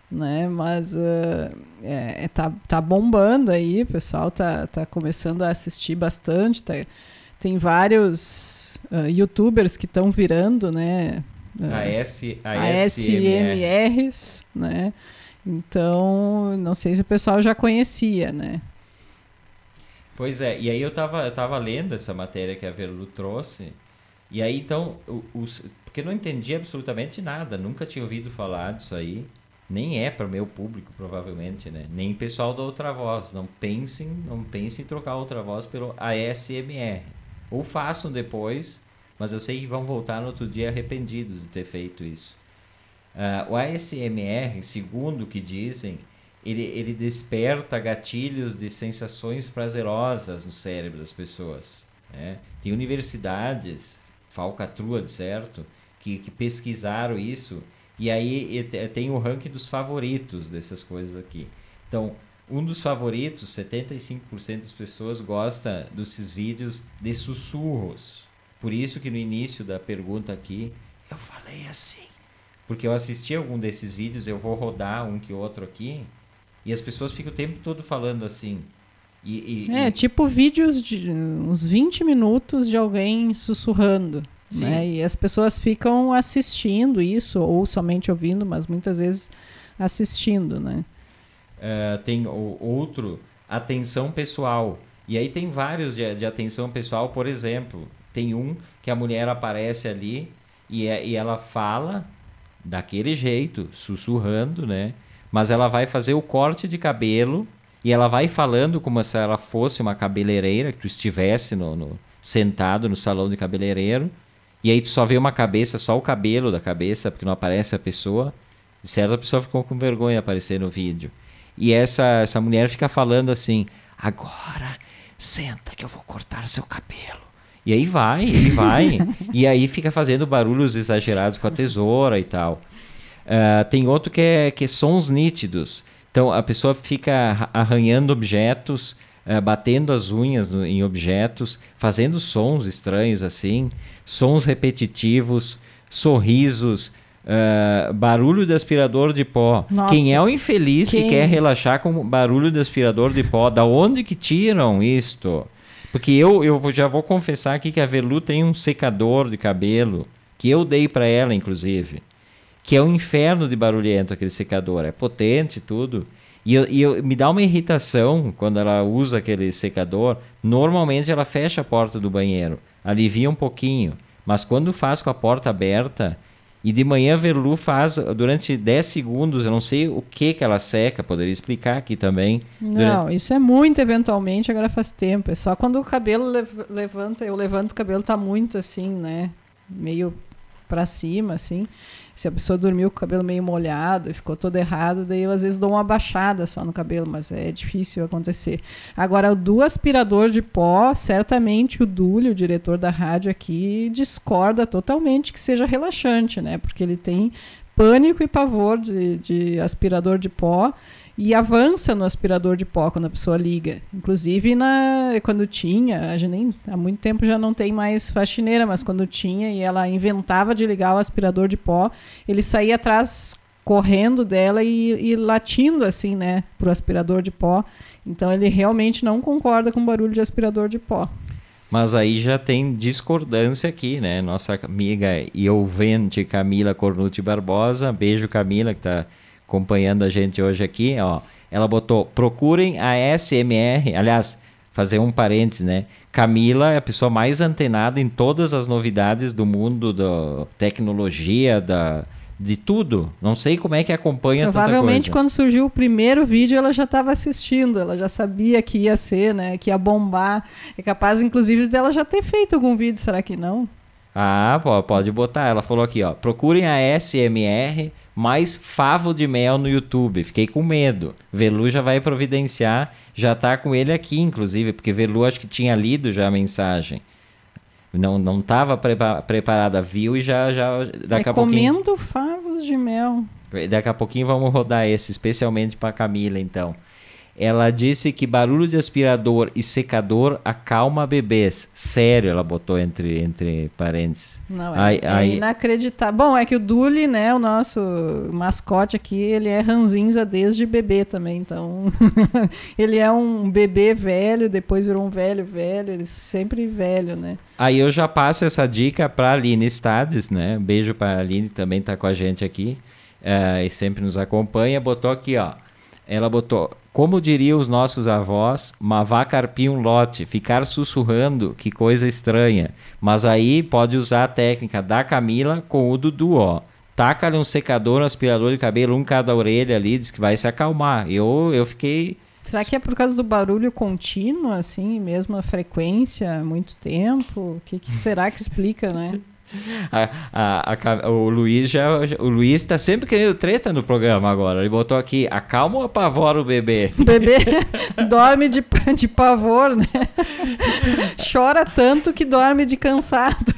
né, mas uh, é, tá, tá bombando aí, o pessoal tá, tá começando a assistir bastante, tá, tem vários uh, youtubers que estão virando, né, uh, a ASMRs, né, então não sei se o pessoal já conhecia, né. Pois é, e aí eu tava, eu tava lendo essa matéria que a Verlu trouxe, e aí então, porque eu não entendi absolutamente nada, nunca tinha ouvido falar disso aí, nem é para o meu público provavelmente, né? Nem pessoal da outra voz, não pensem, não pensem em trocar outra voz pelo ASMR. Ou façam depois, mas eu sei que vão voltar no outro dia arrependidos de ter feito isso. Uh, o ASMR, segundo o que dizem, ele, ele desperta gatilhos de sensações prazerosas no cérebro das pessoas. Né? Tem universidades falcatrua, certo? Que, que pesquisaram isso. E aí tem o ranking dos favoritos dessas coisas aqui. Então, um dos favoritos, 75% das pessoas gosta desses vídeos de sussurros. Por isso que no início da pergunta aqui, eu falei assim. Porque eu assisti algum desses vídeos, eu vou rodar um que outro aqui, e as pessoas ficam o tempo todo falando assim. E, e, é, e... tipo vídeos de uns 20 minutos de alguém sussurrando. Né? E as pessoas ficam assistindo isso, ou somente ouvindo, mas muitas vezes assistindo. Né? Uh, tem o, outro, atenção pessoal. E aí tem vários de, de, atenção pessoal, por exemplo, tem um que a mulher aparece ali e, é, e ela fala daquele jeito, sussurrando, né? Mas ela vai fazer o corte de cabelo e ela vai falando como se ela fosse uma cabeleireira, que tu estivesse no, no, sentado no salão de cabeleireiro. E aí tu só vê uma cabeça, só o cabelo da cabeça, porque não aparece a pessoa. De certa pessoa ficou com vergonha de aparecer no vídeo. E essa, essa mulher fica falando assim: agora senta que eu vou cortar seu cabelo. E aí vai, e vai. e aí fica fazendo barulhos exagerados com a tesoura e tal. Uh, tem outro que é, que é sons nítidos. Então a pessoa fica arranhando objetos, uh, batendo as unhas no, em objetos, fazendo sons estranhos assim, sons repetitivos, sorrisos, uh, barulho de aspirador de pó. Nossa. Quem é o infeliz Quem? que quer relaxar com barulho de aspirador de pó? Da onde que tiram isto? Porque eu, eu já vou confessar aqui que a Velu tem um secador de cabelo que eu dei para ela, inclusive que é um inferno de barulhento aquele secador. É potente tudo. E, eu, e eu, me dá uma irritação quando ela usa aquele secador. Normalmente ela fecha a porta do banheiro, alivia um pouquinho. Mas quando faz com a porta aberta, e de manhã a Verlu faz durante 10 segundos, eu não sei o que que ela seca, poderia explicar aqui também. Não, durante... isso é muito eventualmente, agora faz tempo. É só quando o cabelo levanta, eu levanto o cabelo, tá muito assim, né? Meio para cima, assim. Se a pessoa dormiu com o cabelo meio molhado e ficou todo errado, daí eu às vezes dou uma baixada só no cabelo, mas é difícil acontecer. Agora, do aspirador de pó, certamente o Dúlio, o diretor da rádio aqui, discorda totalmente que seja relaxante, né? Porque ele tem pânico e pavor de, de aspirador de pó e avança no aspirador de pó quando a pessoa liga. Inclusive, na, quando tinha, a gente nem, há muito tempo já não tem mais faxineira, mas quando tinha e ela inventava de ligar o aspirador de pó, ele saía atrás correndo dela e, e latindo assim, né, pro aspirador de pó. Então ele realmente não concorda com o barulho de aspirador de pó. Mas aí já tem discordância aqui, né? Nossa amiga e ouvinte Camila Cornucci Barbosa, beijo Camila que está acompanhando a gente hoje aqui, ó. Ela botou: procurem a SMR. Aliás, fazer um parênteses, né? Camila é a pessoa mais antenada em todas as novidades do mundo da tecnologia, da, de tudo. Não sei como é que acompanha. Provavelmente quando surgiu o primeiro vídeo ela já estava assistindo, ela já sabia que ia ser, né, que ia bombar. É capaz inclusive dela já ter feito algum vídeo, será que não? Ah, pode botar. Ela falou aqui, ó. Procurem a SMR mais favo de mel no YouTube. Fiquei com medo. Velu já vai providenciar, já tá com ele aqui, inclusive, porque Velu acho que tinha lido já a mensagem. Não não estava prepa preparada, viu e já já daqui a pouquinho. Comendo favos de mel. Daqui a pouquinho vamos rodar esse especialmente para Camila, então. Ela disse que barulho de aspirador e secador acalma bebês. Sério, ela botou entre, entre parênteses. Não, é, aí, é aí... inacreditável. Bom, é que o Duli, né, o nosso mascote aqui, ele é ranzinza desde bebê também. Então, ele é um bebê velho, depois virou um velho velho, ele sempre velho, né? Aí eu já passo essa dica para a Aline Stades, né? Beijo para a Aline, também está com a gente aqui. Uh, e sempre nos acompanha. Botou aqui, ó. Ela botou como diriam os nossos avós, mavá carpir um lote, ficar sussurrando, que coisa estranha. Mas aí pode usar a técnica da Camila com o Dudu, ó. Taca-lhe um secador, um aspirador de cabelo, um cada orelha ali, diz que vai se acalmar. Eu, eu fiquei Será que é por causa do barulho contínuo, assim, mesma frequência, muito tempo? O que, que será que explica, né? A, a, a, o Luiz já. O Luiz tá sempre querendo treta no programa agora. Ele botou aqui: acalma ou apavora o bebê? O bebê dorme de, de pavor, né? Chora tanto que dorme de cansado.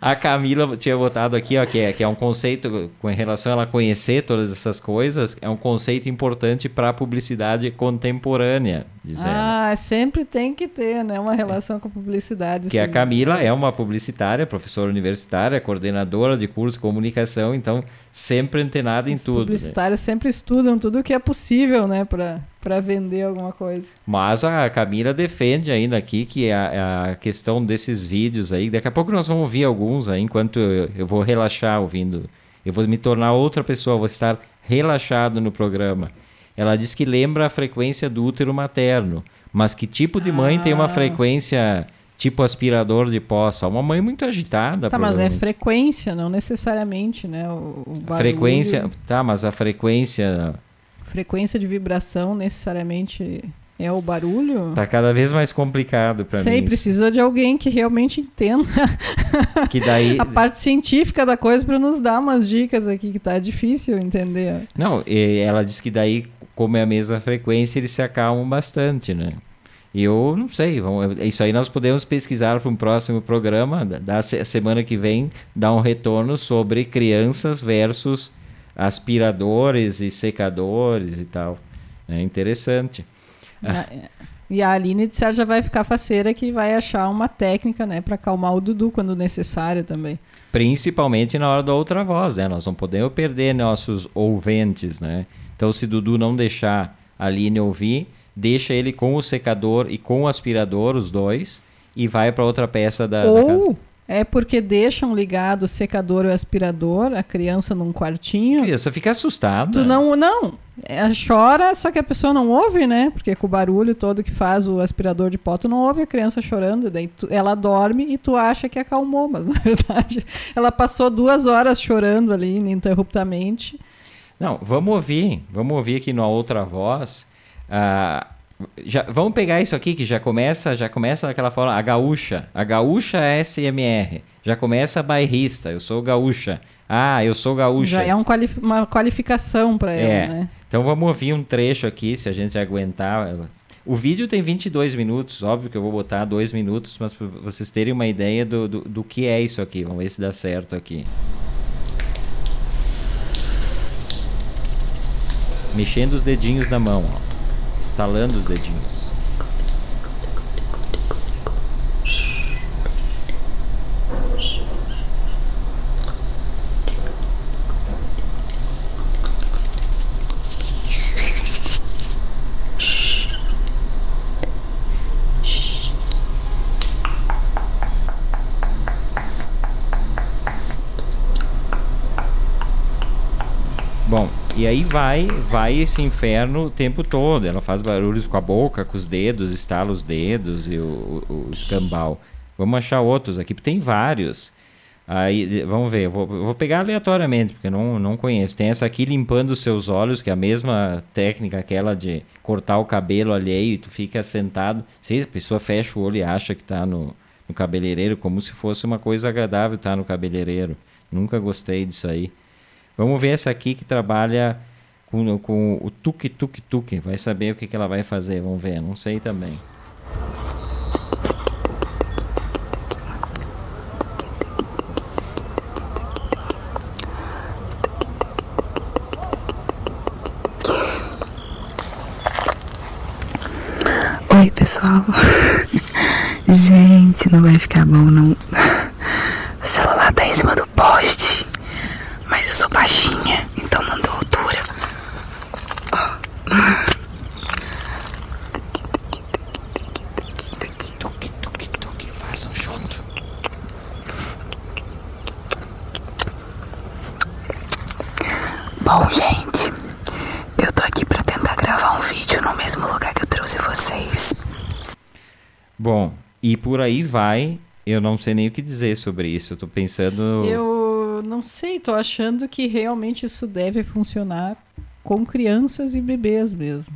a Camila tinha botado aqui, ó, que é, que é um conceito com relação a ela conhecer todas essas coisas, é um conceito importante para a publicidade contemporânea. Ah, sempre tem que ter, né? Uma relação com a publicidade. Que sim. a Camila é uma publicitária, professora universitária, coordenadora de curso de comunicação, então sempre antenada em Os tudo. Os né? publicitários né? sempre estudam tudo o que é possível, né? Para vender alguma coisa. Mas a Camila defende ainda aqui que a, a questão desses vídeos aí, daqui a pouco nós vamos ouvir alguns aí, enquanto eu, eu vou relaxar ouvindo. Eu vou me tornar outra pessoa, vou estar relaxado no programa. Ela diz que lembra a frequência do útero materno, mas que tipo de mãe ah. tem uma ah. frequência tipo aspirador de pó? Só uma mãe muito agitada. Tá, mas é frequência, não necessariamente, né? O, o frequência, tá, mas a frequência. Frequência de vibração necessariamente é o barulho? Tá cada vez mais complicado para mim. Sei, precisa de alguém que realmente entenda que daí... a parte científica da coisa para nos dar umas dicas aqui que tá difícil entender. Não, ela diz que daí como é a mesma frequência, eles se acalmam bastante, né? E eu não sei, vamos, isso aí nós podemos pesquisar para um próximo programa, da semana que vem, dar um retorno sobre crianças versus aspiradores e secadores e tal. É interessante. E a Aline de já vai ficar faceira que vai achar uma técnica, né, para acalmar o Dudu quando necessário também. Principalmente na hora da outra voz, né? Nós não podemos perder nossos ouvintes, né? Então, se Dudu não deixar a Aline ouvir, deixa ele com o secador e com o aspirador, os dois, e vai para outra peça da, Ou... da casa. É porque deixam ligado o secador e o aspirador, a criança num quartinho. A criança fica assustada. Tu não, não. É, chora, só que a pessoa não ouve, né? Porque com o barulho todo que faz o aspirador de pó, tu não ouve a criança chorando. Daí tu, ela dorme e tu acha que acalmou, mas na verdade ela passou duas horas chorando ali ininterruptamente. Não, vamos ouvir, vamos ouvir aqui numa outra voz. Uh, já, vamos pegar isso aqui que já começa, já começa aquela forma, a gaúcha, a gaúcha SMR, já começa bairrista, eu sou gaúcha. Ah, eu sou gaúcha. Já é um quali uma qualificação para ela, é. né? Então vamos ouvir um trecho aqui, se a gente aguentar. O vídeo tem 22 minutos, óbvio que eu vou botar dois minutos, mas para vocês terem uma ideia do, do, do que é isso aqui. Vamos ver se dá certo aqui. mexendo os dedinhos da mão, ó. Estalando os dedinhos. Bom, E aí vai, vai esse inferno o tempo todo. Ela faz barulhos com a boca, com os dedos, estala os dedos e o, o, o escambau. Vamos achar outros aqui, tem vários. Aí, vamos ver, eu vou, vou pegar aleatoriamente, porque não, não conheço. Tem essa aqui limpando os seus olhos, que é a mesma técnica aquela de cortar o cabelo alheio e tu fica sentado. Sei, a pessoa fecha o olho e acha que está no, no cabeleireiro, como se fosse uma coisa agradável estar tá no cabeleireiro. Nunca gostei disso aí. Vamos ver essa aqui que trabalha com, com o tuk-tuk-tuk. Vai saber o que, que ela vai fazer, vamos ver. Não sei também. Oi, pessoal. Gente, não vai ficar bom, não. O celular tá em cima do poste. Baixinha, então não dou altura. Tuque, façam junto. Bom, gente, eu tô aqui pra tentar gravar um vídeo no mesmo lugar que eu trouxe vocês. Bom, e por aí vai. Eu não sei nem o que dizer sobre isso. Eu tô pensando. Eu não sei, tô achando que realmente isso deve funcionar com crianças e bebês mesmo.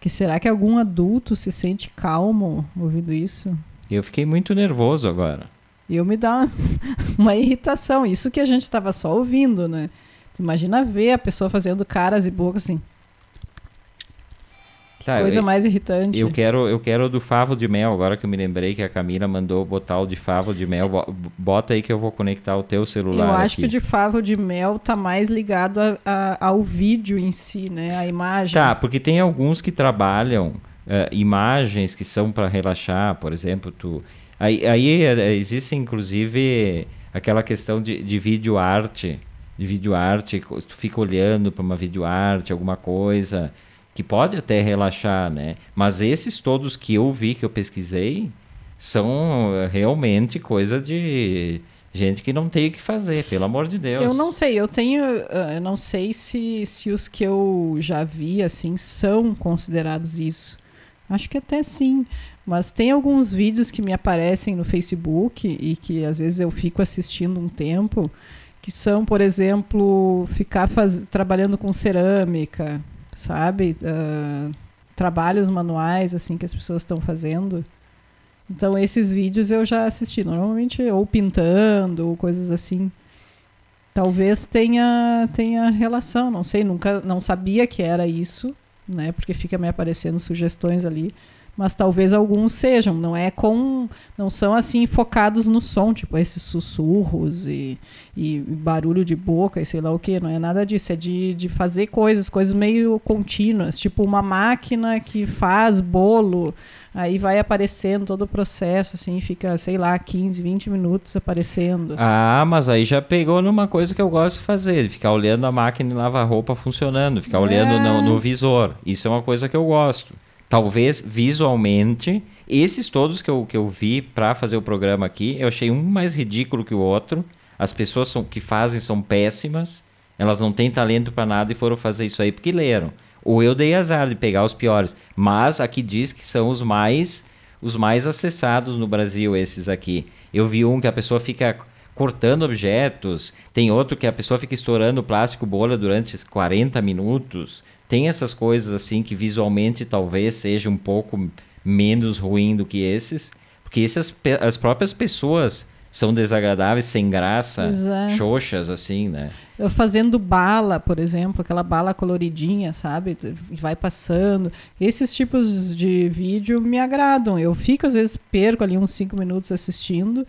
Que será que algum adulto se sente calmo ouvindo isso? Eu fiquei muito nervoso agora. Eu me dá uma, uma irritação. Isso que a gente estava só ouvindo, né? Tu imagina ver a pessoa fazendo caras e bocas assim. Tá, Coisa eu, mais irritante. eu quero eu quero o do favo de mel, agora que eu me lembrei que a Camila mandou botar o de favo de mel. Bo- Bota aí que eu vou conectar o teu celular. Eu acho aqui. que o de favo de mel tá mais ligado a- a- ao vídeo em si, né? A imagem. Tá, porque tem alguns que trabalham eh, imagens que são para relaxar, por exemplo, tu aí, aí eh, existe inclusive aquela questão de, de vídeo arte, de vídeo arte, tu fica olhando para uma vídeo arte, alguma coisa que pode até relaxar, né? Mas esses todos que eu vi que eu pesquisei são eh, realmente coisa de gente que não tem o que fazer, pelo amor de Deus. Eu não sei, eu tenho. ah, Eu não sei se, se os que eu já vi, assim, são considerados isso. Acho que até sim. Mas tem alguns vídeos que me aparecem no Facebook e que às vezes eu fico assistindo um tempo, que são, por exemplo, ficar faz... trabalhando com cerâmica, sabe? Ah, trabalhos manuais, assim, que as pessoas estão fazendo. Então, esses vídeos eu já assisti, normalmente ou pintando, ou coisas assim. Talvez tenha, tenha relação, não sei, nunca não sabia que era isso, né? Porque fica me aparecendo sugestões ali, mas talvez alguns sejam, não é com não são assim focados no som, tipo esses sussurros e, e barulho de boca e sei lá o que, não é nada disso, é de, de fazer coisas, coisas meio contínuas, tipo uma máquina que faz bolo, aí vai aparecendo todo o processo, assim, fica, sei lá, 15, 20 minutos aparecendo. Ah, mas aí já pegou numa coisa que eu gosto de fazer, ficar olhando a máquina de lavar roupa funcionando, ficar olhando É. no, no visor. Isso é uma coisa que eu gosto. Talvez visualmente, esses todos que eu, que eu vi para fazer o programa aqui, eu achei um mais ridículo que o outro. As pessoas são, que fazem são péssimas, elas não têm talento para nada e foram fazer isso aí porque leram. Ou eu dei azar de pegar os piores. Mas aqui diz que são os mais os mais acessados no Brasil, esses aqui. Eu vi um que a pessoa fica cortando objetos, tem outro que a pessoa fica estourando plástico bolha durante 40 minutos. Tem essas coisas assim que visualmente talvez seja um pouco menos ruim do que esses, porque essas as próprias pessoas são desagradáveis, sem graça, é. xoxas assim, né? Eu fazendo bala, por exemplo, aquela bala coloridinha, sabe? Vai passando. Esses tipos de vídeo me agradam. Eu fico, às vezes, perco ali uns cinco minutos assistindo.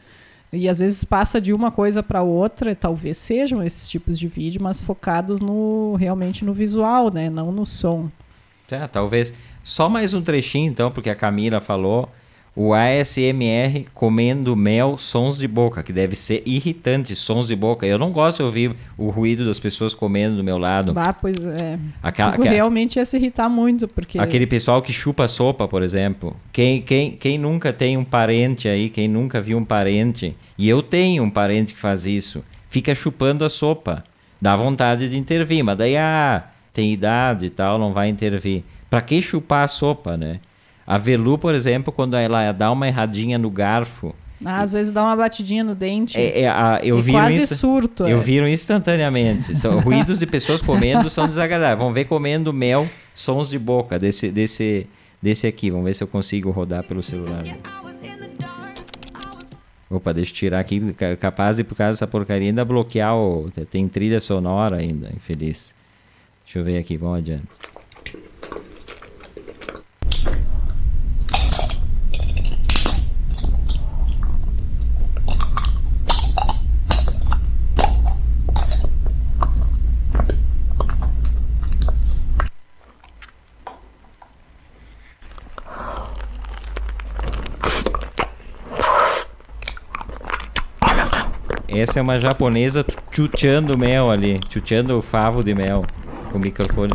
E às vezes passa de uma coisa para outra, talvez sejam esses tipos de vídeo, mas focados no realmente no visual, né? Não no som. Tá, talvez só mais um trechinho então, porque a Camila falou o ASMR comendo mel, sons de boca, que deve ser irritante, sons de boca. Eu não gosto de ouvir o ruído das pessoas comendo do meu lado. Bah, pois é. Aquela- aquela- realmente ia se irritar muito, porque Aquele pessoal que chupa sopa, por exemplo. Quem, quem, quem nunca tem um parente aí, quem nunca viu um parente, e eu tenho um parente que faz isso, fica chupando a sopa. Dá vontade de intervir, mas daí, ah, tem idade e tal, não vai intervir. Pra que chupar a sopa, né? A Velu, por exemplo, quando ela dá uma erradinha no garfo, Ah, às vezes dá uma batidinha no dente. é, é, a, eu e vi quase isso. surto. Eu é. viro instantaneamente. São, ruídos de pessoas comendo são desagradáveis. Vamos ver comendo mel, sons de boca desse, desse, desse aqui. Vamos ver se eu consigo rodar pelo celular. Opa, deixa eu tirar aqui. ca- Capaz de, por causa dessa porcaria, ainda bloquear o. Tem trilha sonora ainda, infeliz. Deixa eu ver aqui, vamos adiante. Essa é uma japonesa chuteando mel ali, chuteando o favo de mel com o microfone.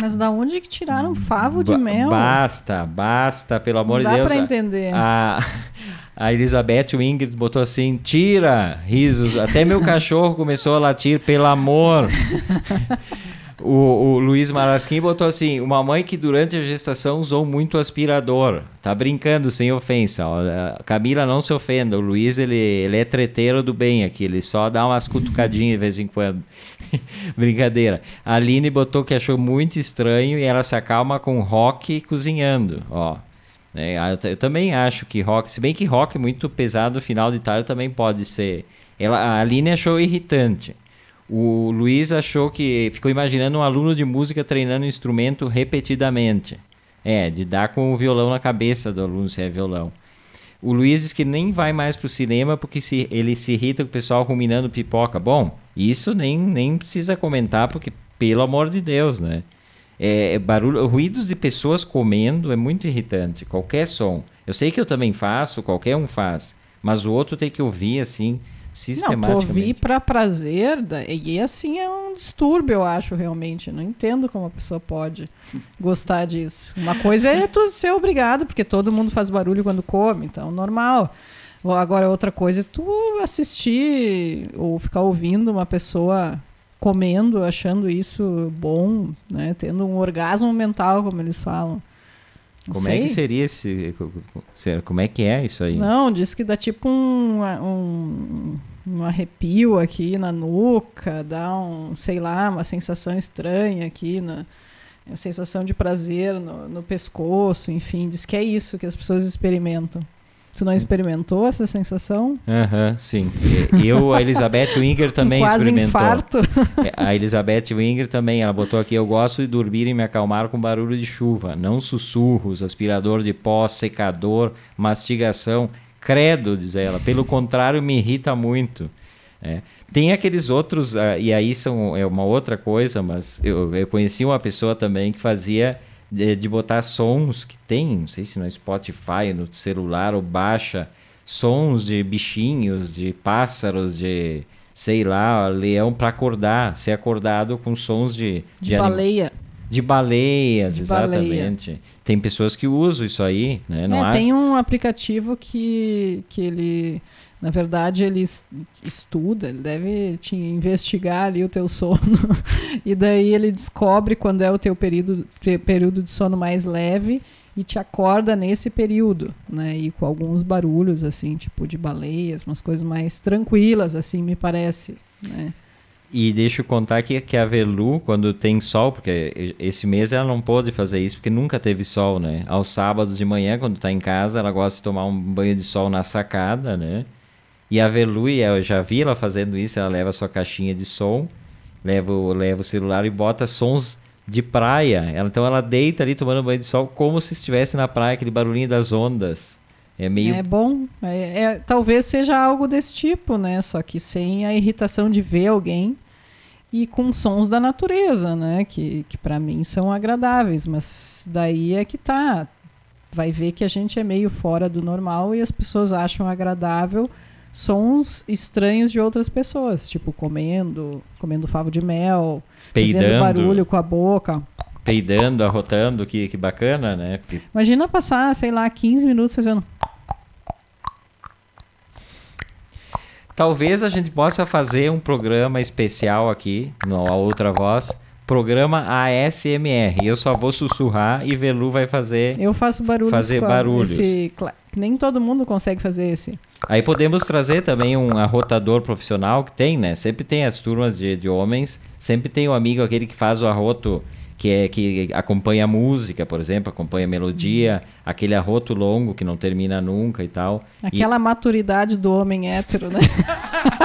Mas da onde que tiraram favo de Ba- mel? Basta, basta, pelo amor de dá Deus. pra A- entender. A, a Elizabeth o Ingrid botou assim: tira, risos. Até meu cachorro começou a latir, pelo amor. O, o Luiz Marasquim botou assim: uma mãe que durante a gestação usou muito aspirador. Tá brincando, sem ofensa. ó. Camila não se ofenda. O Luiz, ele, ele é treteiro do bem aqui. Ele só dá umas cutucadinhas de vez em quando. Brincadeira. A Aline botou que achou muito estranho e ela se acalma com rock cozinhando. Ó. É, eu, t- eu também acho que rock, se bem que rock muito pesado final de tarde também pode ser. Ela, a Aline achou irritante. O Luiz achou que ficou imaginando um aluno de música treinando um instrumento repetidamente. É, de dar com o violão na cabeça do aluno se é violão. O Luiz diz que nem vai mais pro cinema porque se, ele se irrita com o pessoal ruminando pipoca. Bom, isso nem, nem precisa comentar porque, pelo amor de Deus, né? É, é barulho, ruídos de pessoas comendo é muito irritante. Qualquer som. Eu sei que eu também faço, qualquer um faz. Mas o outro tem que ouvir assim, Não, tu sistematicamente. ouvir pra prazer, e assim é um distúrbio, eu acho, realmente. Não entendo como a pessoa pode gostar disso. Uma coisa é tu ser obrigado, porque todo mundo faz barulho quando come, então normal. Agora, outra coisa é tu assistir ou ficar ouvindo uma pessoa comendo, achando isso bom, né? Tendo um orgasmo mental, como eles falam. Como é que sei. seria esse. se- Como é que é isso aí? Não, diz que dá tipo um, um, um arrepio aqui na nuca, dá um, sei lá, uma sensação estranha aqui, na, uma sensação de prazer no, no pescoço, enfim, diz que é isso que as pessoas experimentam. Tu não experimentou essa sensação? Aham, sim. E- Eu, a Elizabeth Winger também quase experimentou. infarto. É, A Elizabeth Winger também, ela botou aqui: eu gosto de dormir e me acalmar com barulho de chuva, não sussurros, aspirador de pó, secador, mastigação. Credo, diz ela. Pelo contrário, me irrita muito. É. Tem aqueles outros, ah, e aí são, é uma outra coisa, mas eu, eu conheci uma pessoa também que fazia de, de botar sons que tem, não sei se no Spotify, no celular, ou baixa sons de bichinhos, de pássaros, de sei lá, leão para acordar, ser acordado com sons de, De anim- baleia. de baleias, De baleia. exatamente. Tem pessoas que usam isso aí, né? Não É, há- tem um aplicativo que, que ele, na verdade, ele es- estuda, ele deve te investigar ali o teu sono, e daí ele descobre quando é o teu período, pe- período de sono mais leve e te acorda nesse período, né? E com alguns barulhos, assim, tipo de baleias, umas coisas mais tranquilas, assim, me parece, né? E deixa eu contar que, que a Velu, quando tem sol, porque esse mês ela não pôde fazer isso porque nunca teve sol, né? Aos sábados de manhã, quando tá em casa, ela gosta de tomar um banho de sol na sacada, né? E a Velu, e eu já vi ela fazendo isso, ela leva a sua caixinha de som, leva, o- leva o celular e bota sons de praia. Ela, então ela deita ali tomando banho de sol como se estivesse na praia, aquele barulhinho das ondas. É meio É bom. É, é- talvez seja algo desse tipo, né? Só que sem a irritação de ver alguém e com sons da natureza, né? Que, que para mim são agradáveis. Mas daí é que tá. Vai ver que a gente é meio fora do normal e as pessoas acham agradável sons estranhos de outras pessoas, tipo comendo, comendo favo de mel, fazendo peidando, barulho com a boca. peidando, arrotando, que, que bacana, né? Porque Imagina passar, sei lá, 15 minutos fazendo talvez a gente possa fazer um programa especial aqui, no A Outra Voz, programa ASMR. Eu só vou sussurrar e Velu vai fazer. Eu faço barulhos. Fazer barulhos. esse nem todo mundo consegue fazer esse. Aí podemos trazer também um arrotador profissional que tem, né? Sempre tem as turmas de, de homens, sempre tem o amigo aquele que faz o arroto, que é que acompanha a música, por exemplo, acompanha a melodia, aquele arroto longo que não termina nunca e tal. E- Aquela maturidade do homem hétero, né?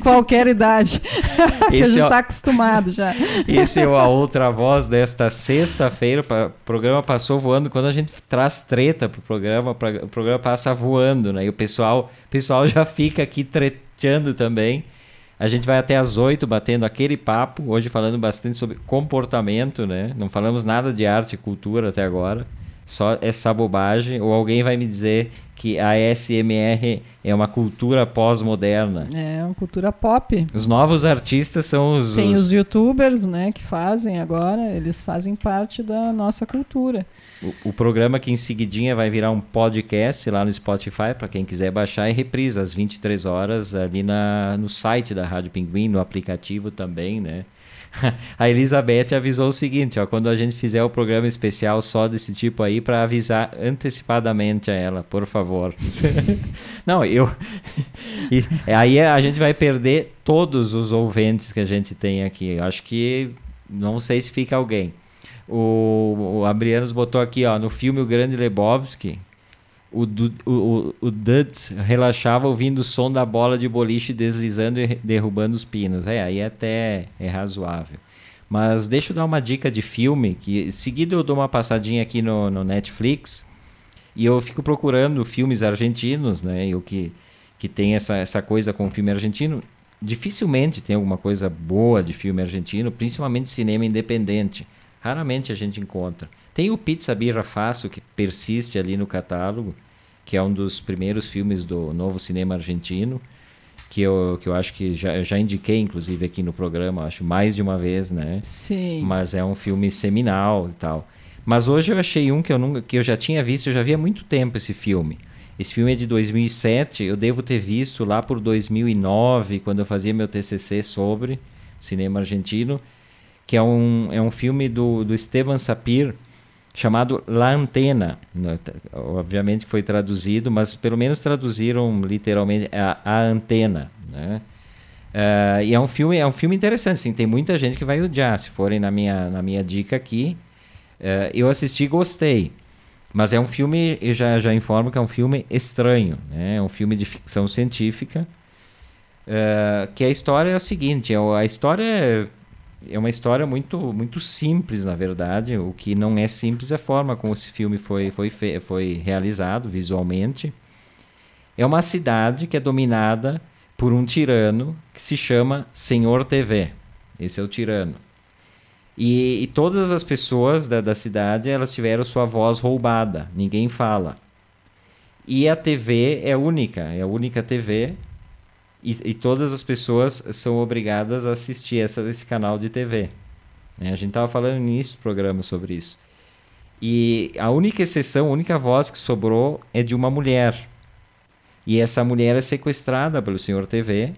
qualquer idade. que a gente é o- tá acostumado já. Esse é a outra voz desta sexta-feira. O programa passou voando. Quando a gente traz treta pro programa, o programa passa voando, né? E o pessoal, o pessoal já fica aqui treteando também. A gente vai até às oito batendo aquele papo. Hoje falando bastante sobre comportamento, né? Não falamos nada de arte e cultura até agora. Só essa bobagem. Ou alguém vai me dizer que a SMR é uma cultura pós-moderna. É uma cultura pop. Os novos artistas são os, Tem os- os youtubers, né, que fazem agora, eles fazem parte da nossa cultura. O, o programa que em seguidinha vai virar um podcast lá no Spotify para quem quiser baixar e reprisa às 23 horas ali na, no site da Rádio Pinguim, no aplicativo também, né? A Elizabeth avisou o seguinte, ó, quando a gente fizer o programa especial só desse tipo aí para avisar antecipadamente a ela, por favor. Não, eu e aí a gente vai perder todos os ouvintes que a gente tem aqui. Eu acho que não sei se fica alguém. O, o Abrianos botou aqui, ó, no filme O Grande Lebowski, o, o, o, Duds relaxava ouvindo o som da bola de boliche deslizando e derrubando os pinos. É, aí até é razoável. Mas deixa eu dar uma dica de filme, que em seguida eu dou uma passadinha aqui no, no Netflix e eu fico procurando filmes argentinos, né? O que, que tem essa, essa coisa com filme argentino. Dificilmente tem alguma coisa boa de filme argentino, principalmente cinema independente. Raramente a gente encontra. Tem o Pizza Birra Fácil, que persiste ali no catálogo, que é um dos primeiros filmes do novo cinema argentino, que eu, que eu acho que já, já indiquei, inclusive, aqui no programa, acho mais de uma vez, né? Sim. Mas é um filme seminal e tal. Mas hoje eu achei um que eu, nunca, que eu já tinha visto, eu já vi há muito tempo esse filme. Esse filme é de 2007, eu devo ter visto lá por 2009, quando eu fazia meu TCC sobre cinema argentino, que é um, é um filme do, do Esteban Sapir, chamado La Antena. né? Obviamente foi traduzido, mas pelo menos traduziram literalmente a, a antena, né? Ah, e é um filme é um filme interessante, assim, tem muita gente que vai odiar. Se forem na minha, na minha dica aqui, eh, eu assisti e gostei. Mas é um filme, eu já, já informo que é um filme estranho, né? É um filme de ficção científica. eh, que a história é a seguinte: é a história é, é uma história muito, muito simples, na verdade. O que não é simples é a forma como esse filme foi, foi, foi realizado visualmente. É uma cidade que é dominada por um tirano que se chama Senhor TV. Esse é o tirano. E, e todas as pessoas da, da cidade elas tiveram sua voz roubada. Ninguém fala. E a TV é única, é a única TV. E, e todas as pessoas são obrigadas a assistir essa, esse canal de TV. né? A gente estava falando no início do programa sobre isso. E a única exceção, a única voz que sobrou é de uma mulher. E essa mulher é sequestrada pelo senhor TV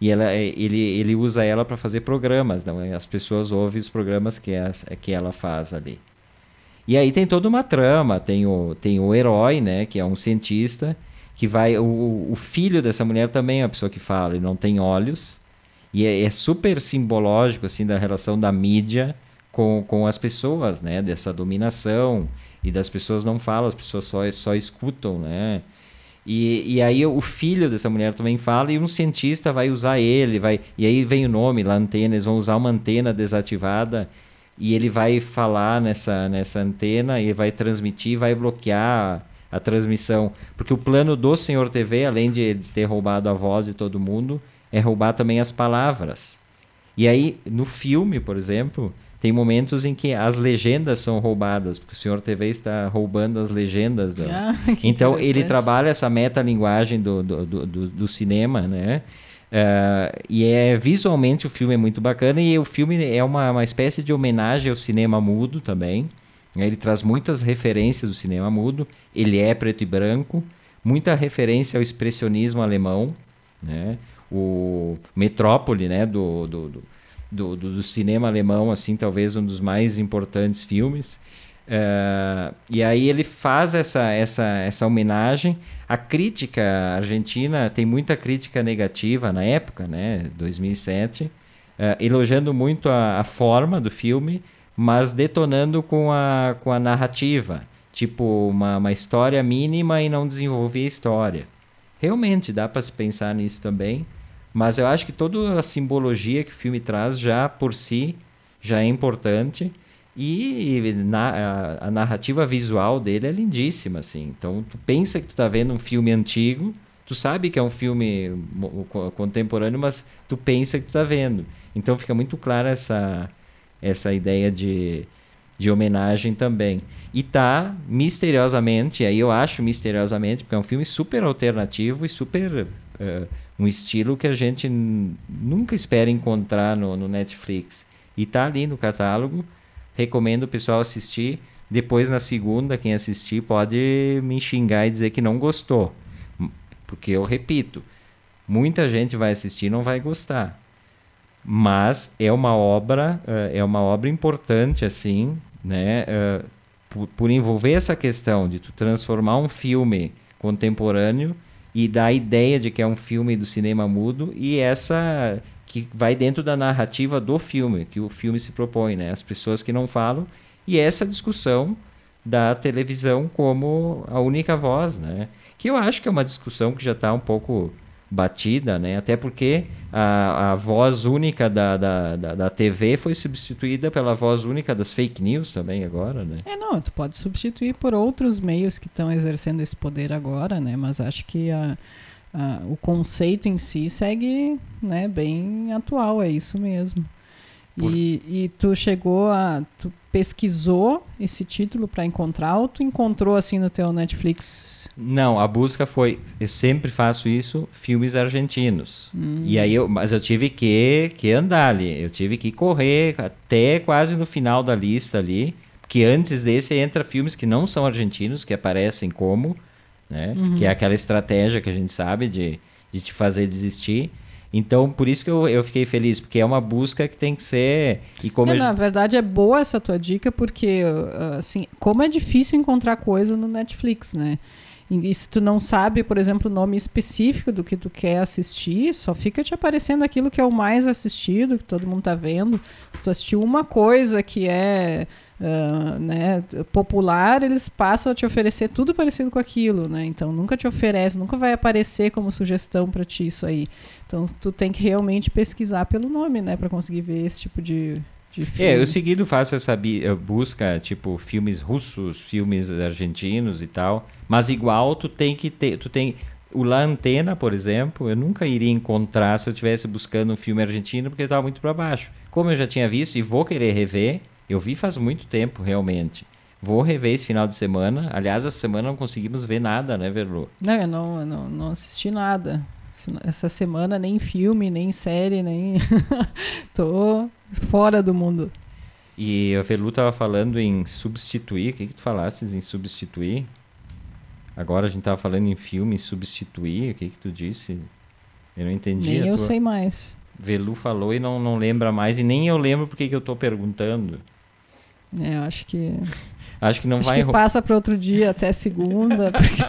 e ela, é- ele, ele usa ela para fazer programas. É? As pessoas ouvem os programas que, as- que ela faz ali. E aí tem toda uma trama. Tem o, tem o herói, né, que é um cientista, que vai. O, o filho dessa mulher também é uma pessoa que fala, ele não tem olhos. E é, é super simbológico assim da relação da mídia com, com as pessoas, né? Dessa dominação. E das pessoas não falam, as pessoas só, só escutam, né? E, e aí o filho dessa mulher também fala e um cientista vai usar ele, vai e aí vem o nome lá, antena, eles vão usar uma antena desativada e ele vai falar nessa, nessa antena e vai transmitir, vai bloquear a transmissão. Porque o plano do Senhor TV, além de ter roubado a voz de todo mundo, é roubar também as palavras. E aí, no filme, por exemplo, tem momentos em que as legendas são roubadas, porque o Senhor TV está roubando as legendas. Da... Ah, então, ele trabalha essa metalinguagem do, do, do, do, cinema, né? Eh, e é visualmente o filme é muito bacana e o filme é uma, uma espécie de homenagem ao cinema mudo também. Né? Ele traz muitas referências do cinema mudo. Ele é preto e branco, muita referência ao expressionismo alemão, né? O Metrópole, né? Do, do, do, do, do cinema alemão, assim, talvez um dos mais importantes filmes. Uh, e aí ele faz essa, essa, essa homenagem. A crítica argentina tem muita crítica negativa na época, né, 2007, uh, elogiando muito a, a, forma do filme, mas detonando com a, com a narrativa. Tipo, uma, uma história mínima e não desenvolver a história. Realmente dá para se pensar nisso também, mas eu acho que toda a simbologia que o filme traz já por si já é importante e na, a, a, narrativa visual dele é lindíssima, assim. Então, tu pensa que tu tá vendo um filme antigo, tu sabe que é um filme contemporâneo, mas tu pensa que tu tá vendo. Então, fica muito clara essa, essa ideia de, de homenagem também. E tá misteriosamente, aí eu acho misteriosamente, porque é um filme super alternativo e super... Uh, um estilo que a gente nunca espera encontrar no, no Netflix. E tá ali no catálogo recomendo o pessoal assistir. Depois, na segunda, quem assistir pode me xingar e dizer que não gostou. Porque eu repito, muita gente vai assistir e não vai gostar. Mas é uma obra, eh, é uma obra importante, assim, né? Eh, por, por envolver essa questão de tu transformar um filme contemporâneo e dar a ideia de que é um filme do cinema mudo e essa que vai dentro da narrativa do filme, que o filme se propõe, né? As pessoas que não falam e essa discussão da televisão como a única voz, né? Que eu acho que é uma discussão que já está um pouco batida, né? Até porque a, a voz única da, da, da, da, TV foi substituída pela voz única das fake news também agora, né? É, não, tu pode substituir por outros meios que estão exercendo esse poder agora, né? Mas acho que a ah, o conceito em si segue né, bem atual, é isso mesmo. Por... E, e tu chegou a. Tu pesquisou esse título para encontrar ou tu encontrou assim no teu Netflix? Não, a busca foi. Eu sempre faço isso, filmes argentinos. Hum. E aí eu, mas eu tive que, que andar ali. Eu tive que correr até quase no final da lista ali. Que antes desse entra filmes que não são argentinos, que aparecem como né? Uhum. Que é aquela estratégia que a gente sabe de, de te fazer desistir. Então, por isso que eu, eu fiquei feliz, porque é uma busca que tem que ser. E como é, Na verdade, é boa essa tua dica, porque, assim, como é difícil encontrar coisa no Netflix, né? E se tu não sabe, por exemplo, o nome específico do que tu quer assistir, só fica te aparecendo aquilo que é o mais assistido, que todo mundo tá vendo. Se tu assistiu uma coisa que é uh, né, popular, eles passam a te oferecer tudo parecido com aquilo, né? Então nunca te oferece, nunca vai aparecer como sugestão para ti isso aí. Então tu tem que realmente pesquisar pelo nome, né, para conseguir ver esse tipo de é, eu seguido faço essa busca, tipo, filmes russos, filmes argentinos e tal. Mas igual tu tem que ter. Tu tem. O La Antena, por exemplo, eu nunca iria encontrar se eu estivesse buscando um filme argentino, porque estava muito para baixo. Como eu já tinha visto e vou querer rever, eu vi faz muito tempo, realmente. Vou rever esse final de semana. Aliás, essa semana não conseguimos ver nada, né, Verlu? Não, eu não, não, não assisti nada. Essa semana nem filme, nem série, nem. Tô fora do mundo. E a Verlu tava falando em substituir. O que, que tu falasses em substituir? Agora a gente tava falando em filme, substituir. O que, que tu disse? Eu não entendi. Nem eu tua... sei mais. Velu falou e não, não lembra mais. E nem eu lembro porque que eu tô perguntando. É, eu acho que. Acho que não acho vai. Que passa para outro dia até segunda. Porque...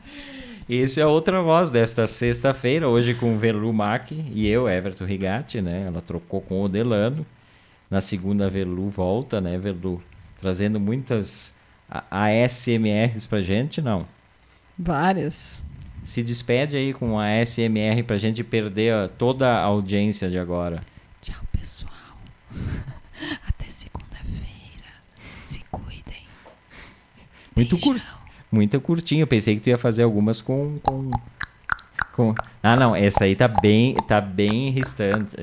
Esse é outra voz desta sexta-feira, hoje com o Velu Mack e eu, Everton Rigatti, né? Ela trocou com o Delano. Na segunda, Velu volta, né, Velu? Trazendo muitas ASMRs pra gente, não? Várias. Se despede aí com a ASMR pra gente perder toda a audiência de agora. Tchau, pessoal. Até segunda-feira. Se cuidem. Muito curto muito curtinho. Eu pensei que tu ia fazer algumas com, com, com... Ah, não, essa aí tá bem, tá bem irritante.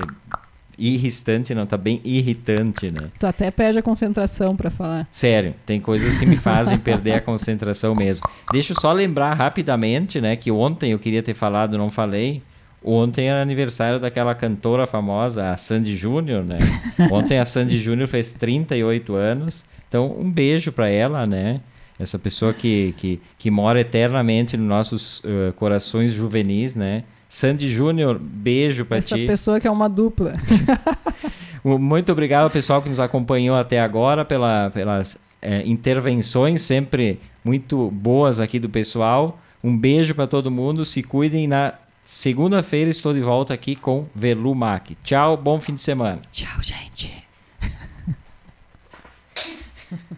Irritante não, tá bem irritante, né? Tu até perde a concentração para falar. Sério, tem coisas que me fazem perder a concentração mesmo. Deixa eu só lembrar rapidamente, né, que ontem eu queria ter falado, não falei. Ontem era aniversário daquela cantora famosa, a Sandy Júnior, né? Ontem a Sandy Júnior fez 38 anos. Então, um beijo para ela, né? Essa pessoa que, que, que mora eternamente nos nossos uh, corações juvenis, né? Sandy Júnior, beijo para ti. Essa pessoa que é uma dupla. Muito obrigado ao pessoal que nos acompanhou até agora pela, pelas é, intervenções sempre muito boas aqui do pessoal. Um beijo para todo mundo. Se cuidem. Na segunda-feira estou de volta aqui com Velumac. Tchau, bom fim de semana. Tchau, gente.